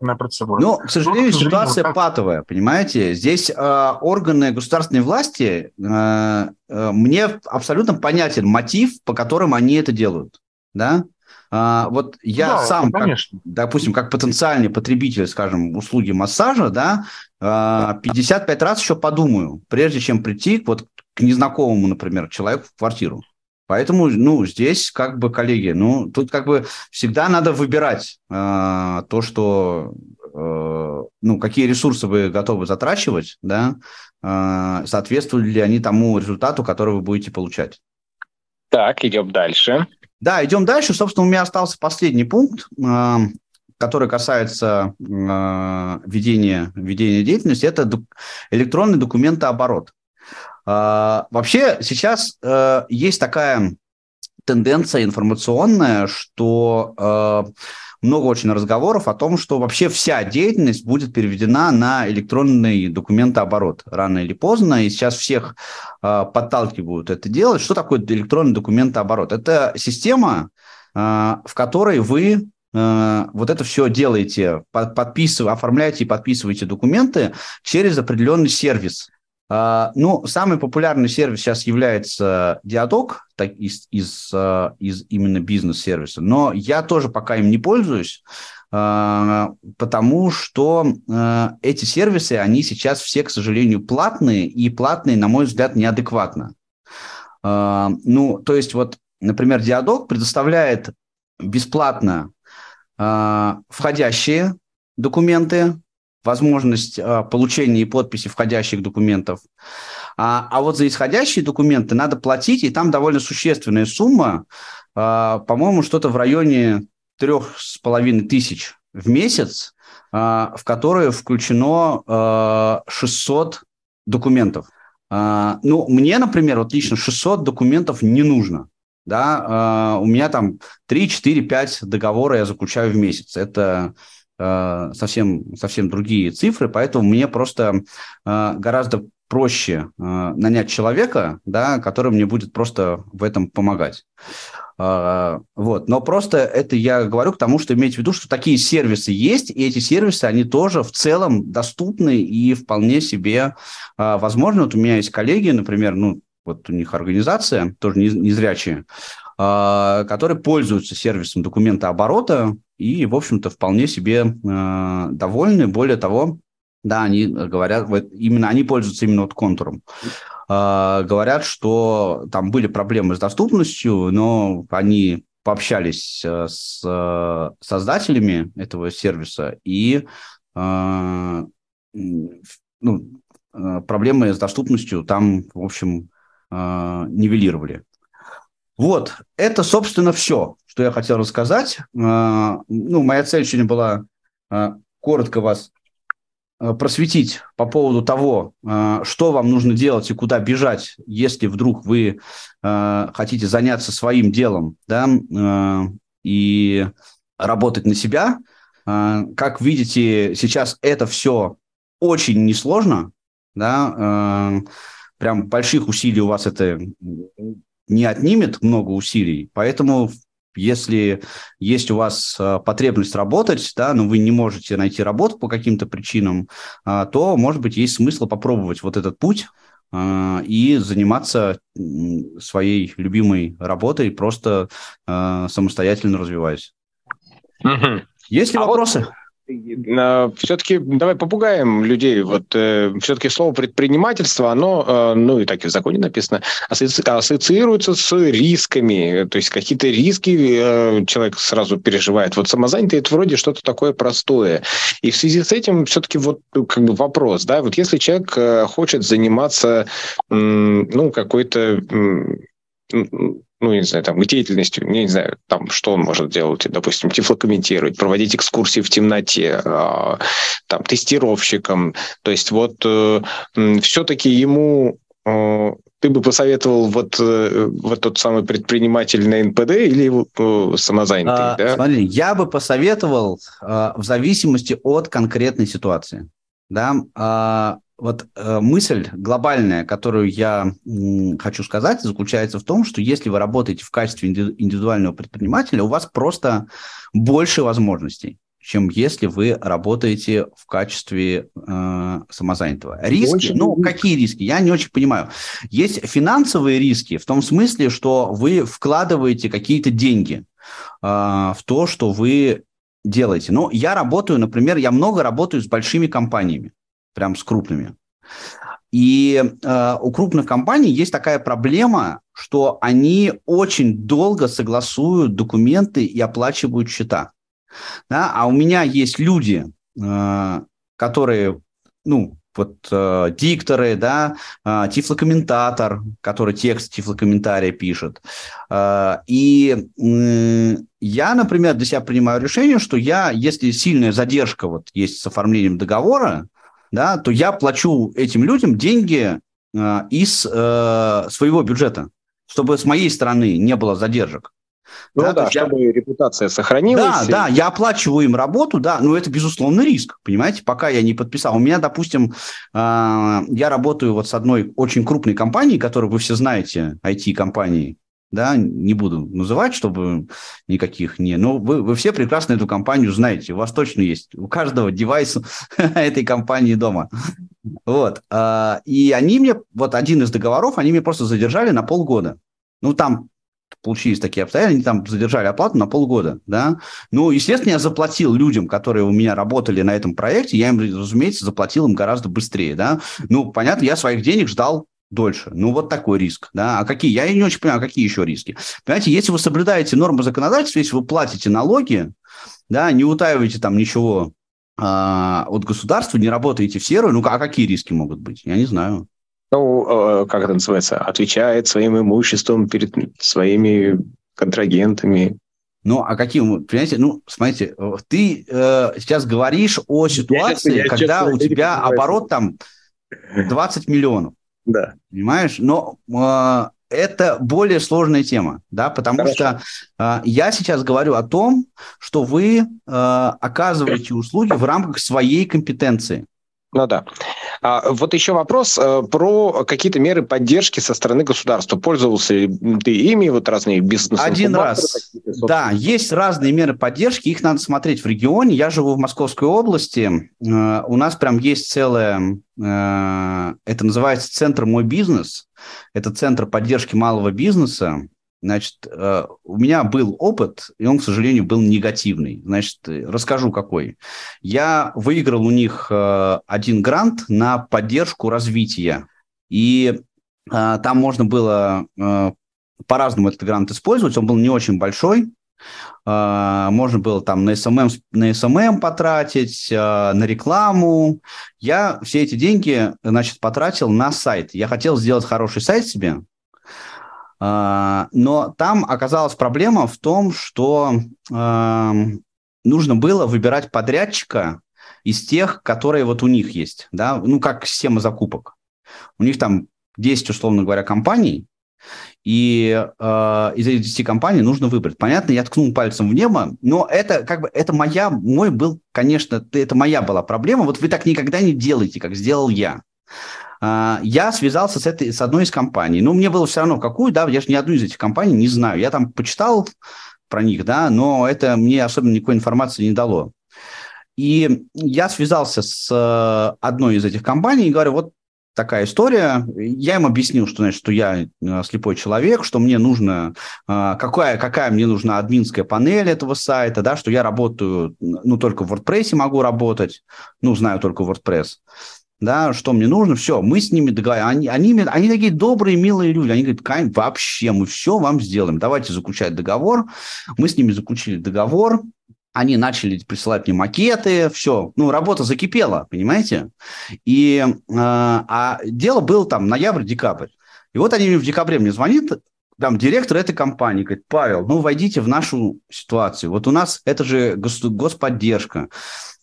затратная процедура. Ну, к сожалению, ситуация как... патовая, понимаете? Здесь э, органы государственной власти, э, э, мне абсолютно понятен мотив, по которым они это делают, да? А, вот я да, сам, как, допустим, как потенциальный потребитель, скажем, услуги массажа, да, 55 раз еще подумаю, прежде чем прийти вот к незнакомому, например, человеку в квартиру. Поэтому, ну, здесь как бы, коллеги, ну, тут как бы всегда надо выбирать э, то, что, э, ну, какие ресурсы вы готовы затрачивать, да, э, соответствуют ли они тому результату, который вы будете получать. Так, идем дальше. Да, идем дальше. Собственно, у меня остался последний пункт, э, который касается э, ведения, ведения деятельности. Это электронный документооборот. А, вообще сейчас э, есть такая тенденция информационная, что э, много очень разговоров о том, что вообще вся деятельность будет переведена на электронный документооборот рано или поздно, и сейчас всех э, подталкивают это делать. Что такое электронный документооборот? Это система, в которой вы вот это все делаете, подписываете, оформляете и подписываете документы через определенный сервис. А, ну, самый популярный сервис сейчас является Диадок так, из, из, а, из именно бизнес-сервиса, но я тоже пока им не пользуюсь, а, потому что эти сервисы, они сейчас все, к сожалению, платные, и платные, на мой взгляд, неадекватно. Ну, то есть вот, например, Диадок предоставляет бесплатно входящие документы, возможность э, получения и подписи входящих документов. А, а вот за исходящие документы надо платить, и там довольно существенная сумма, э, по-моему, что-то в районе трех с половиной тысяч в месяц, э, в которые включено э, 600 документов. Э, ну, мне, например, вот лично 600 документов не нужно. Да, э, у меня там 3, 4, 5 договора я заключаю в месяц. Это Э, совсем, совсем другие цифры, поэтому мне просто э, гораздо проще э, нанять человека, да, который мне будет просто в этом помогать. Вот. Но просто это я говорю к тому, что имейте в виду, что такие сервисы есть, и эти сервисы, они тоже в целом доступны и вполне себе возможны. Вот у меня есть коллеги, например, ну, вот у них организация, тоже незрячие, которые пользуются сервисом документа оборота, и, в общем-то, вполне себе э, довольны. Более того, да, они говорят, вот именно они пользуются именно вот контуром. Э, говорят, что там были проблемы с доступностью, но они пообщались с создателями этого сервиса и ну, проблемы с доступностью там, в общем, нивелировали. Вот, это, собственно, все, что я хотел рассказать. Ну, моя цель сегодня была коротко вас Э, просветить по поводу того, что вам нужно делать и куда бежать, если вдруг вы хотите заняться своим делом да, и работать на себя. Как видите, сейчас это все очень несложно, да, прям больших усилий у вас это не отнимет много усилий, поэтому если есть у вас а, потребность работать, да, но вы не можете найти работу по каким-то причинам, а, то, может быть, есть смысл попробовать вот этот путь а, и заниматься своей любимой работой, просто самостоятельно развиваясь. Угу. Есть ли а вопросы? Вот все-таки давай попугаем людей. Вот э, все-таки слово предпринимательство, оно, э, ну и так и в законе написано, асоци... ассоциируется с рисками. То есть какие-то риски э, человек сразу переживает. Вот самозанятый это вроде что-то такое простое. И в связи с этим все-таки вот ну, как бы вопрос, да, вот если человек э, хочет заниматься, э, ну какой-то э, ну, не знаю, там, деятельностью, не знаю, там, что он может делать, допустим, тифлокомментировать, проводить экскурсии в темноте, э, там, тестировщиком. То есть вот э, все-таки ему э, ты бы посоветовал вот, э, вот тот самый предприниматель на НПД или самозанятый, а, да? Смотри, я бы посоветовал в зависимости от конкретной ситуации. Да, а, вот э, мысль глобальная, которую я м, хочу сказать, заключается в том, что если вы работаете в качестве индивидуального предпринимателя, у вас просто больше возможностей чем если вы работаете в качестве э, самозанятого. Риски, очень ну, риски. какие риски? Я не очень понимаю. Есть финансовые риски в том смысле, что вы вкладываете какие-то деньги э, в то, что вы делаете. Ну, я работаю, например, я много работаю с большими компаниями прям с крупными. И э, у крупных компаний есть такая проблема, что они очень долго согласуют документы и оплачивают счета. Да? А у меня есть люди, э, которые, ну, вот э, дикторы, да, э, тифлокомментатор, который текст тифлокомментария пишет. Э, и э, я, например, для себя принимаю решение, что я, если сильная задержка вот есть с оформлением договора, да, то я плачу этим людям деньги э, из э, своего бюджета, чтобы с моей стороны не было задержек. Ну да, да чтобы я... репутация сохранилась. Да, и... да, я оплачиваю им работу, да, но это безусловно риск, понимаете, пока я не подписал. У меня, допустим, э, я работаю вот с одной очень крупной компанией, которую вы все знаете, IT-компанией, да, не буду называть, чтобы никаких не... Но вы, вы все прекрасно эту компанию знаете, у вас точно есть, у каждого девайс этой компании дома. Вот. А, и они мне, вот один из договоров, они мне просто задержали на полгода. Ну, там получились такие обстоятельства, они там задержали оплату на полгода, да. Ну, естественно, я заплатил людям, которые у меня работали на этом проекте, я им, разумеется, заплатил им гораздо быстрее, да. Ну, понятно, я своих денег ждал дольше. Ну, вот такой риск. Да? А какие? Я не очень понимаю, какие еще риски. Понимаете, если вы соблюдаете нормы законодательства, если вы платите налоги, да, не утаиваете там ничего а, от государства, не работаете в серую, ну, а какие риски могут быть? Я не знаю. Ну, э, как это называется? Отвечает своим имуществом перед своими контрагентами. Ну, а какие, понимаете, ну, смотрите, ты э, сейчас говоришь о ситуации, я, когда честно, у тебя оборот там 20 миллионов. Да. Понимаешь? Но э, это более сложная тема, да, потому Хорошо. что э, я сейчас говорю о том, что вы э, оказываете услуги в рамках своей компетенции. Ну да. А, вот еще вопрос а, про какие-то меры поддержки со стороны государства. Пользовался ли ты ими, вот разные бизнес Один раз. Да, есть разные меры поддержки, их надо смотреть в регионе. Я живу в Московской области. А, у нас прям есть целое, а, это называется Центр «Мой бизнес». Это Центр поддержки малого бизнеса. Значит, э, у меня был опыт, и он, к сожалению, был негативный. Значит, расскажу какой. Я выиграл у них э, один грант на поддержку развития. И э, там можно было по-разному этот грант использовать, он был не очень большой, можно было там на SMM, на SMM потратить, а, на рекламу. Я все эти деньги, значит, потратил на сайт. Я хотел сделать хороший сайт себе, но там оказалась проблема в том, что нужно было выбирать подрядчика из тех, которые вот у них есть, да, ну, как система закупок. У них там 10, условно говоря, компаний, и э, из этих 10 компаний нужно выбрать. Понятно, я ткнул пальцем в небо, но это как бы это моя, мой был, конечно, это моя была проблема. Вот вы так никогда не делаете, как сделал я. Э, я связался с, этой, с одной из компаний. Но мне было все равно, какую, да, я же ни одну из этих компаний не знаю. Я там почитал про них, да, но это мне особенно никакой информации не дало. И я связался с э, одной из этих компаний и говорю, вот такая история. Я им объяснил, что, значит, что я э, слепой человек, что мне нужно, э, какая, какая мне нужна админская панель этого сайта, да, что я работаю, ну, только в WordPress могу работать, ну, знаю только WordPress да, что мне нужно, все, мы с ними договариваемся. Они, они, они такие добрые, милые люди. Они говорят, Кань, вообще, мы все вам сделаем. Давайте заключать договор. Мы с ними заключили договор. Они начали присылать мне макеты, все, ну, работа закипела, понимаете? И, э, а дело было там ноябрь-декабрь. И вот они в декабре мне звонит, там, директор этой компании, говорит, Павел, ну, войдите в нашу ситуацию. Вот у нас это же гос- господдержка.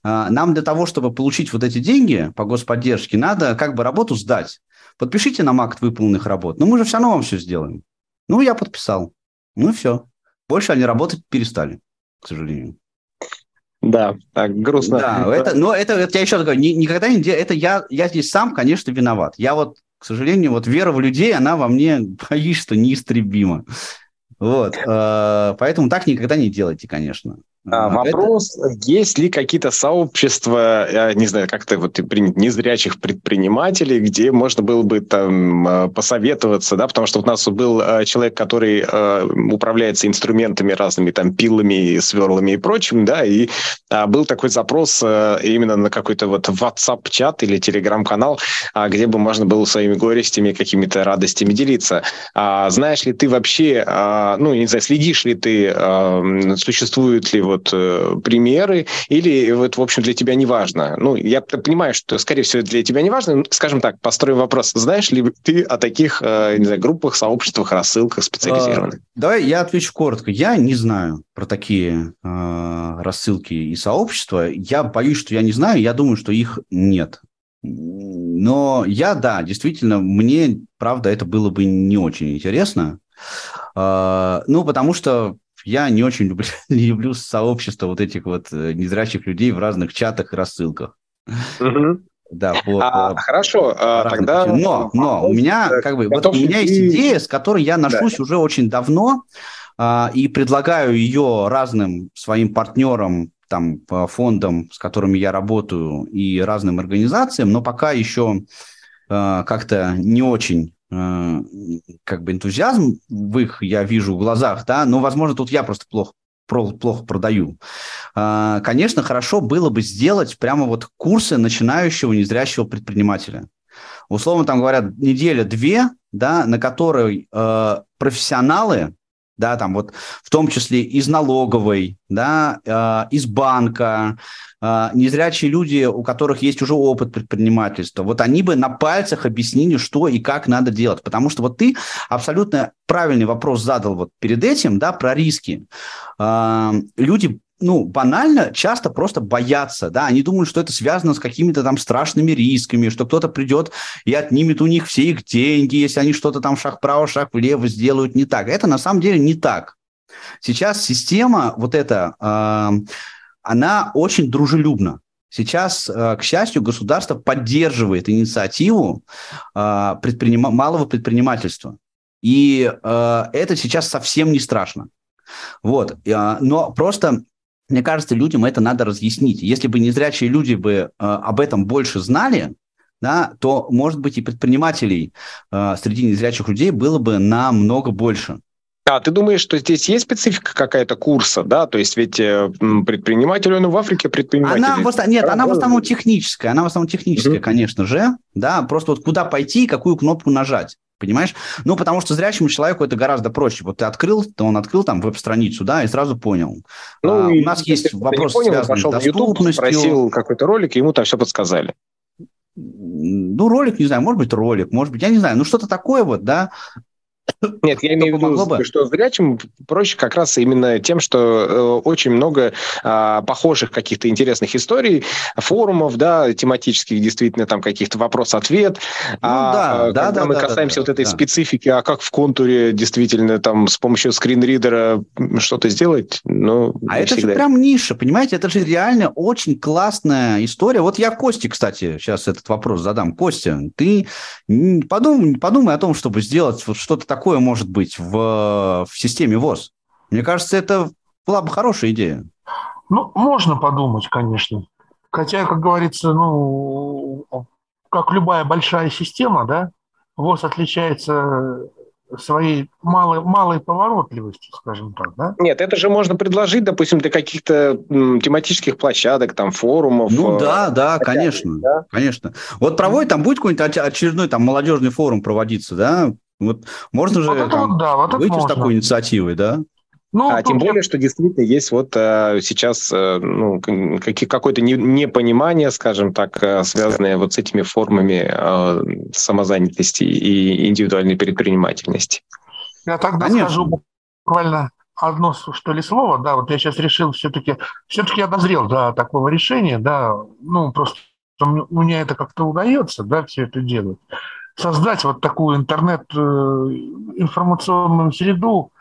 А, нам для того, чтобы получить вот эти деньги по господдержке, надо как бы работу сдать. Подпишите нам акт выполненных работ. Но мы же все равно вам все сделаем. Ну, я подписал. Ну, все. Больше они работать перестали, к сожалению. Да, так грустно. Да, это, но это, это я еще говорю, ни, никогда не делаю, это я, я здесь сам, конечно, виноват. Я вот, к сожалению, вот вера в людей, она во мне, боюсь, что неистребима. Вот, э, поэтому так никогда не делайте, конечно. А, вопрос, это... есть ли какие-то сообщества, я не знаю, как это вот незрячих предпринимателей, где можно было бы там а, посоветоваться, да, потому что у нас был а, человек, который управляется инструментами разными, там, пилами, сверлами и прочим, да, и был такой запрос именно на какой-то вот WhatsApp-чат или Telegram-канал, где бы можно было своими горестями, какими-то радостями делиться. Знаешь ли ты вообще, ну, не знаю, следишь ли ты, существуют ли вот вот э, примеры, или вот, в общем, для тебя не важно? Ну, я понимаю, что, скорее всего, для тебя не важно. Скажем так, построю вопрос. Знаешь ли ты о таких, э, не знаю, группах, сообществах, рассылках специализированных? А, давай я отвечу коротко. Я не знаю про такие э, рассылки и сообщества. Я боюсь, что я не знаю. Я думаю, что их нет. Но я, да, действительно, мне, правда, это было бы не очень интересно. Э, ну, потому что я не очень люблю, люблю сообщество вот этих вот э, незрячих людей в разных чатах и рассылках. Угу. Да, по, а, по, хорошо, по а, тогда... Причинам. Но, но у меня, как бы, вот у меня есть идея, с которой я ношусь да. уже очень давно, а, и предлагаю ее разным своим партнерам, там, фондам, с которыми я работаю, и разным организациям, но пока еще а, как-то не очень как бы энтузиазм в их я вижу в глазах, да, но, возможно, тут я просто плохо плохо продаю. А, конечно, хорошо было бы сделать прямо вот курсы начинающего незрящего предпринимателя. Условно там говорят неделя-две, да, на которой э, профессионалы да, там вот в том числе из налоговой, да, э, из банка, э, незрячие люди, у которых есть уже опыт предпринимательства, вот они бы на пальцах объяснили, что и как надо делать. Потому что вот ты абсолютно правильный вопрос задал вот перед этим, да, про риски. Э, люди ну, банально, часто просто боятся, да, они думают, что это связано с какими-то там страшными рисками, что кто-то придет и отнимет у них все их деньги, если они что-то там шаг вправо, шаг влево сделают не так. Это на самом деле не так. Сейчас система вот эта, э, она очень дружелюбна. Сейчас, э, к счастью, государство поддерживает инициативу э, предприним... малого предпринимательства. И э, это сейчас совсем не страшно. Вот. Но просто мне кажется, людям это надо разъяснить. Если бы незрячие люди бы э, об этом больше знали, да, то, может быть, и предпринимателей э, среди незрячих людей было бы намного больше. А ты думаешь, что здесь есть специфика какая-то курса, да? То есть ведь э, предприниматель, он в Африке предприниматель. Она в, нет, она в основном техническая, она в основном техническая, mm-hmm. конечно же, да, просто вот куда пойти и какую кнопку нажать. Понимаешь? Ну, потому что зрячему человеку это гораздо проще. Вот ты открыл, то он открыл там веб-страницу, да, и сразу понял. Ну, а, у нас есть вопрос, понял, связанный с доступностью. YouTube, спросил какой-то ролик, и ему там все подсказали. Ну, ролик, не знаю, может быть, ролик, может быть, я не знаю, ну, что-то такое вот, да, нет, я имею в виду, бы. что зрячим проще как раз именно тем, что э, очень много э, похожих каких-то интересных историй, форумов, да, тематических, действительно, там каких-то вопрос-ответ. Ну, а да, когда да, мы да, касаемся да, вот этой да. специфики, а как в контуре действительно там с помощью скринридера что-то сделать, ну, А это всегда. же прям ниша, понимаете? Это же реально очень классная история. Вот я Косте, кстати, сейчас этот вопрос задам. Костя, ты подумай, подумай о том, чтобы сделать вот что-то такое такое может быть в, в системе ВОЗ? Мне кажется, это была бы хорошая идея. Ну, можно подумать, конечно. Хотя, как говорится, ну, как любая большая система, да, ВОЗ отличается своей малой, малой поворотливостью, скажем так, да? Нет, это же можно предложить, допустим, для каких-то тематических площадок, там, форумов. Ну, да, да, конечно, да? конечно. Вот проводит, там будет какой-нибудь очередной там молодежный форум проводиться, да, вот можно же вот там, вот, да, вот выйти можно. с такой инициативой, да? Ну, а тем более, что действительно есть вот а, сейчас а, ну, какое-то не, непонимание, скажем так, а, связанное вот с этими формами а, самозанятости и индивидуальной предпринимательности. Я тогда Конечно. скажу буквально одно, что ли, слово, да, вот я сейчас решил все-таки, все-таки я дозрел до такого решения, да, ну, просто у меня это как-то удается, да, все это делать создать вот такую интернет-информационную среду,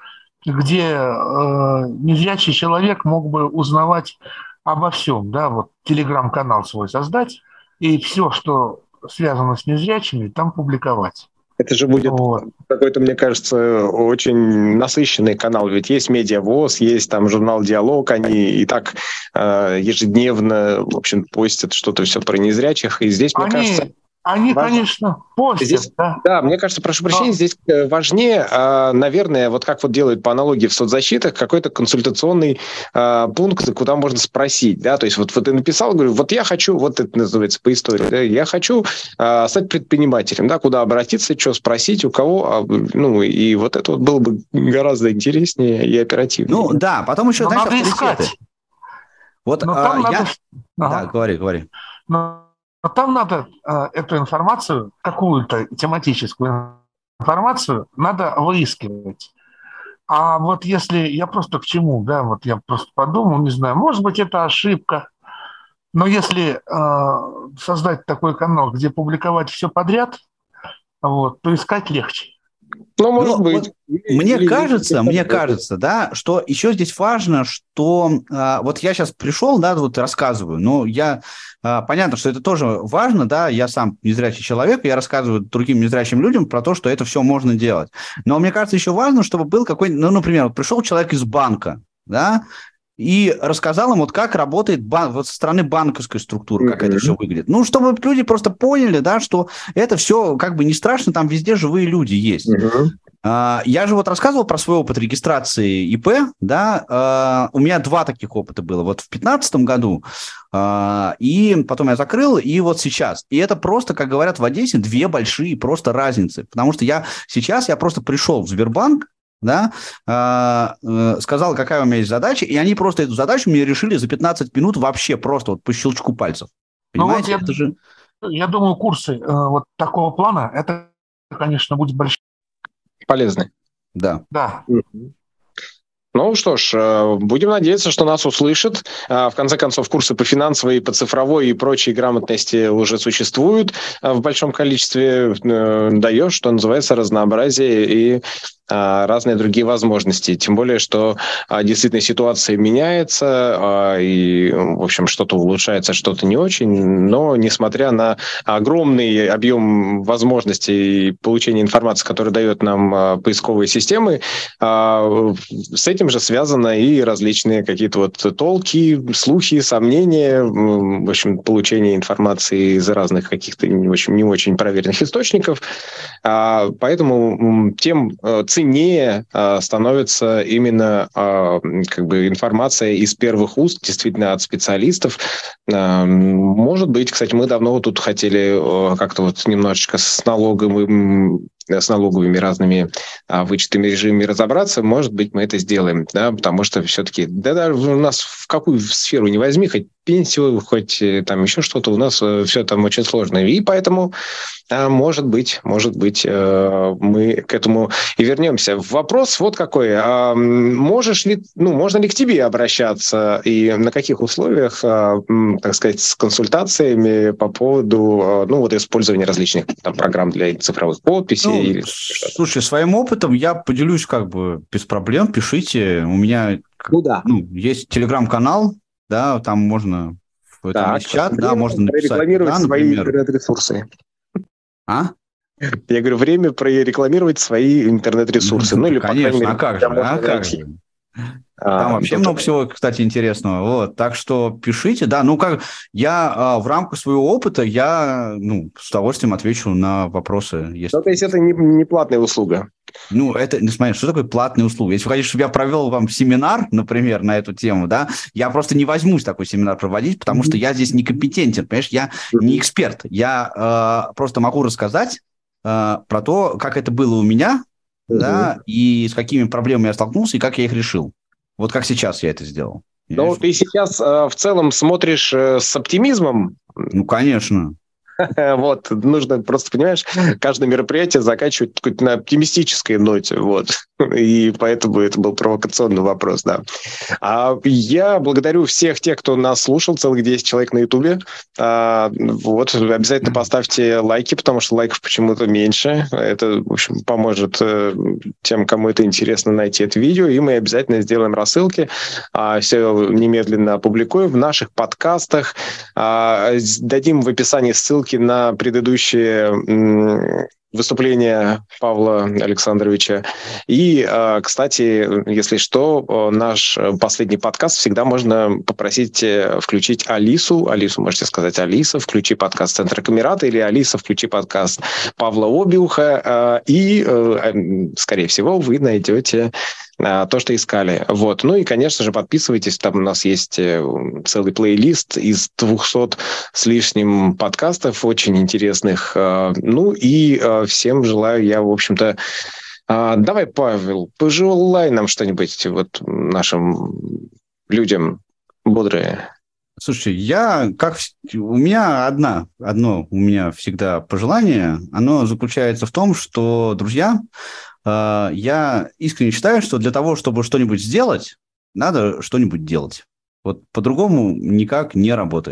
где э, незрячий человек мог бы узнавать обо всем, да, вот телеграм-канал свой создать и все, что связано с незрячими, там публиковать. Это же будет вот. какой-то, мне кажется, очень насыщенный канал. Ведь есть медиавоз, есть там журнал «Диалог», они и так э, ежедневно, в общем, постят что-то все про незрячих. И здесь, мне они... кажется они, Важно. конечно, постят, здесь, да. Да, мне кажется, прошу прощения, Но... здесь э, важнее, а, наверное, вот как вот делают по аналогии в соцзащитах, какой-то консультационный а, пункт, куда можно спросить, да, то есть вот, вот ты написал, говорю, вот я хочу, вот это называется по истории, да, я хочу а, стать предпринимателем, да, куда обратиться, что спросить, у кого, ну, и вот это вот было бы гораздо интереснее и оперативнее. Ну, да, потом еще, Но знаешь, надо искать. Вот Но а, я... Надо... Ага. Да, говори, говори. Но но там надо э, эту информацию, какую-то тематическую информацию, надо выискивать. А вот если я просто к чему, да, вот я просто подумал, не знаю, может быть, это ошибка, но если э, создать такой канал, где публиковать все подряд, вот, то искать легче. Ну, может Но, быть. Вот, мне или, кажется, или, мне кажется, да, что еще здесь важно, что а, вот я сейчас пришел, да, вот рассказываю, но я а, понятно, что это тоже важно, да, я сам незрячий человек, я рассказываю другим незрячим людям про то, что это все можно делать. Но мне кажется, еще важно, чтобы был какой-нибудь, ну, например, вот пришел человек из банка, да, и рассказал им, вот как работает бан, вот со стороны банковской структуры, как mm-hmm. это все выглядит. Ну, чтобы люди просто поняли, да, что это все как бы не страшно, там везде живые люди есть. Mm-hmm. Я же вот рассказывал про свой опыт регистрации ИП, да, uh, у меня два таких опыта было. Вот в 2015 году, uh, и потом я закрыл, и вот сейчас. И это просто, как говорят в Одессе, две большие просто разницы. Потому что я сейчас, я просто пришел в Сбербанк, да, а, э, сказал, какая у меня есть задача, и они просто эту задачу мне решили за 15 минут вообще просто вот по щелчку пальцев. Понимаете, ну вот я, это же... Я думаю, курсы э, вот такого плана, это, конечно, будет большой. Полезный. Да. Да. Ну что ж, э, будем надеяться, что нас услышат. В конце концов, курсы по финансовой, по цифровой и прочей грамотности уже существуют в большом количестве. Даешь, что называется, разнообразие и разные другие возможности. Тем более, что а, действительно ситуация меняется, а, и, в общем, что-то улучшается, что-то не очень. Но, несмотря на огромный объем возможностей получения информации, который дает нам поисковые системы, с этим же связаны и различные какие-то вот толки, слухи, сомнения, в общем, получение информации из разных каких-то не очень, не очень проверенных источников. Поэтому тем ценнее а, становится именно а, как бы информация из первых уст, действительно от специалистов. А, может быть, кстати, мы давно тут хотели как-то вот немножечко с налоговым с налоговыми разными а, вычетами режимами разобраться, может быть, мы это сделаем, да, потому что все-таки, да, даже у нас в какую сферу не возьми, хоть пенсию, хоть э, там еще что-то, у нас э, все там очень сложно. И поэтому, а, может быть, может быть, э, мы к этому и вернемся. Вопрос вот какой. А, можешь ли, ну, можно ли к тебе обращаться и на каких условиях, а, так сказать, с консультациями по поводу, ну, вот использования различных там программ для цифровых подписей? Ну, или... Слушай, своим опытом я поделюсь как бы без проблем. Пишите. У меня ну, да. ну, есть телеграм-канал, да, там можно есть чат, да, можно написать. Рекламировать да, свои интернет-ресурсы. А? Я говорю, время прорекламировать свои интернет-ресурсы. Ну, или, Конечно, мере, а как же, а как же. Там а, вообще много всего, кстати, интересного. Вот, так что пишите, да. Ну как я а, в рамках своего опыта я ну с удовольствием отвечу на вопросы. Если... Ну, то есть это не, не платная услуга. Ну это, не смотри, что такое платная услуга? Если вы хотите, чтобы я провел вам семинар, например, на эту тему, да, я просто не возьмусь такой семинар проводить, потому что я здесь некомпетентен, понимаешь, я не эксперт, я э, просто могу рассказать э, про то, как это было у меня, да, и с какими проблемами я столкнулся и как я их решил. Вот как сейчас я это сделал. Ну, ты сейчас э, в целом смотришь э, с оптимизмом. Ну, конечно. Вот, нужно просто, понимаешь, каждое мероприятие заканчивать на оптимистической ноте, вот. И поэтому это был провокационный вопрос, да. А я благодарю всех тех, кто нас слушал, целых 10 человек на Ютубе. А, вот, обязательно поставьте лайки, потому что лайков почему-то меньше. Это, в общем, поможет э, тем, кому это интересно, найти это видео, и мы обязательно сделаем рассылки. А, все немедленно опубликуем в наших подкастах. А, дадим в описании ссылки ссылки на предыдущие выступление Павла Александровича. И, а, кстати, если что, наш последний подкаст всегда можно попросить э, включить Алису. Алису можете сказать Алиса, включи подкаст Центра Камерата или Алиса, включи подкаст Павла Обиуха. А, и, э, скорее всего, вы найдете то, что искали. Вот. Ну и, конечно же, подписывайтесь. Там у нас есть э, целый плейлист из 200 с лишним подкастов, очень интересных. А, ну и а, всем желаю я, в общем-то, Давай, Павел, пожелай нам что-нибудь вот нашим людям бодрые. Слушай, я как у меня одна, одно у меня всегда пожелание, оно заключается в том, что, друзья, а, я искренне считаю, что для того, чтобы что-нибудь сделать, надо что-нибудь делать. Вот по-другому никак не работает.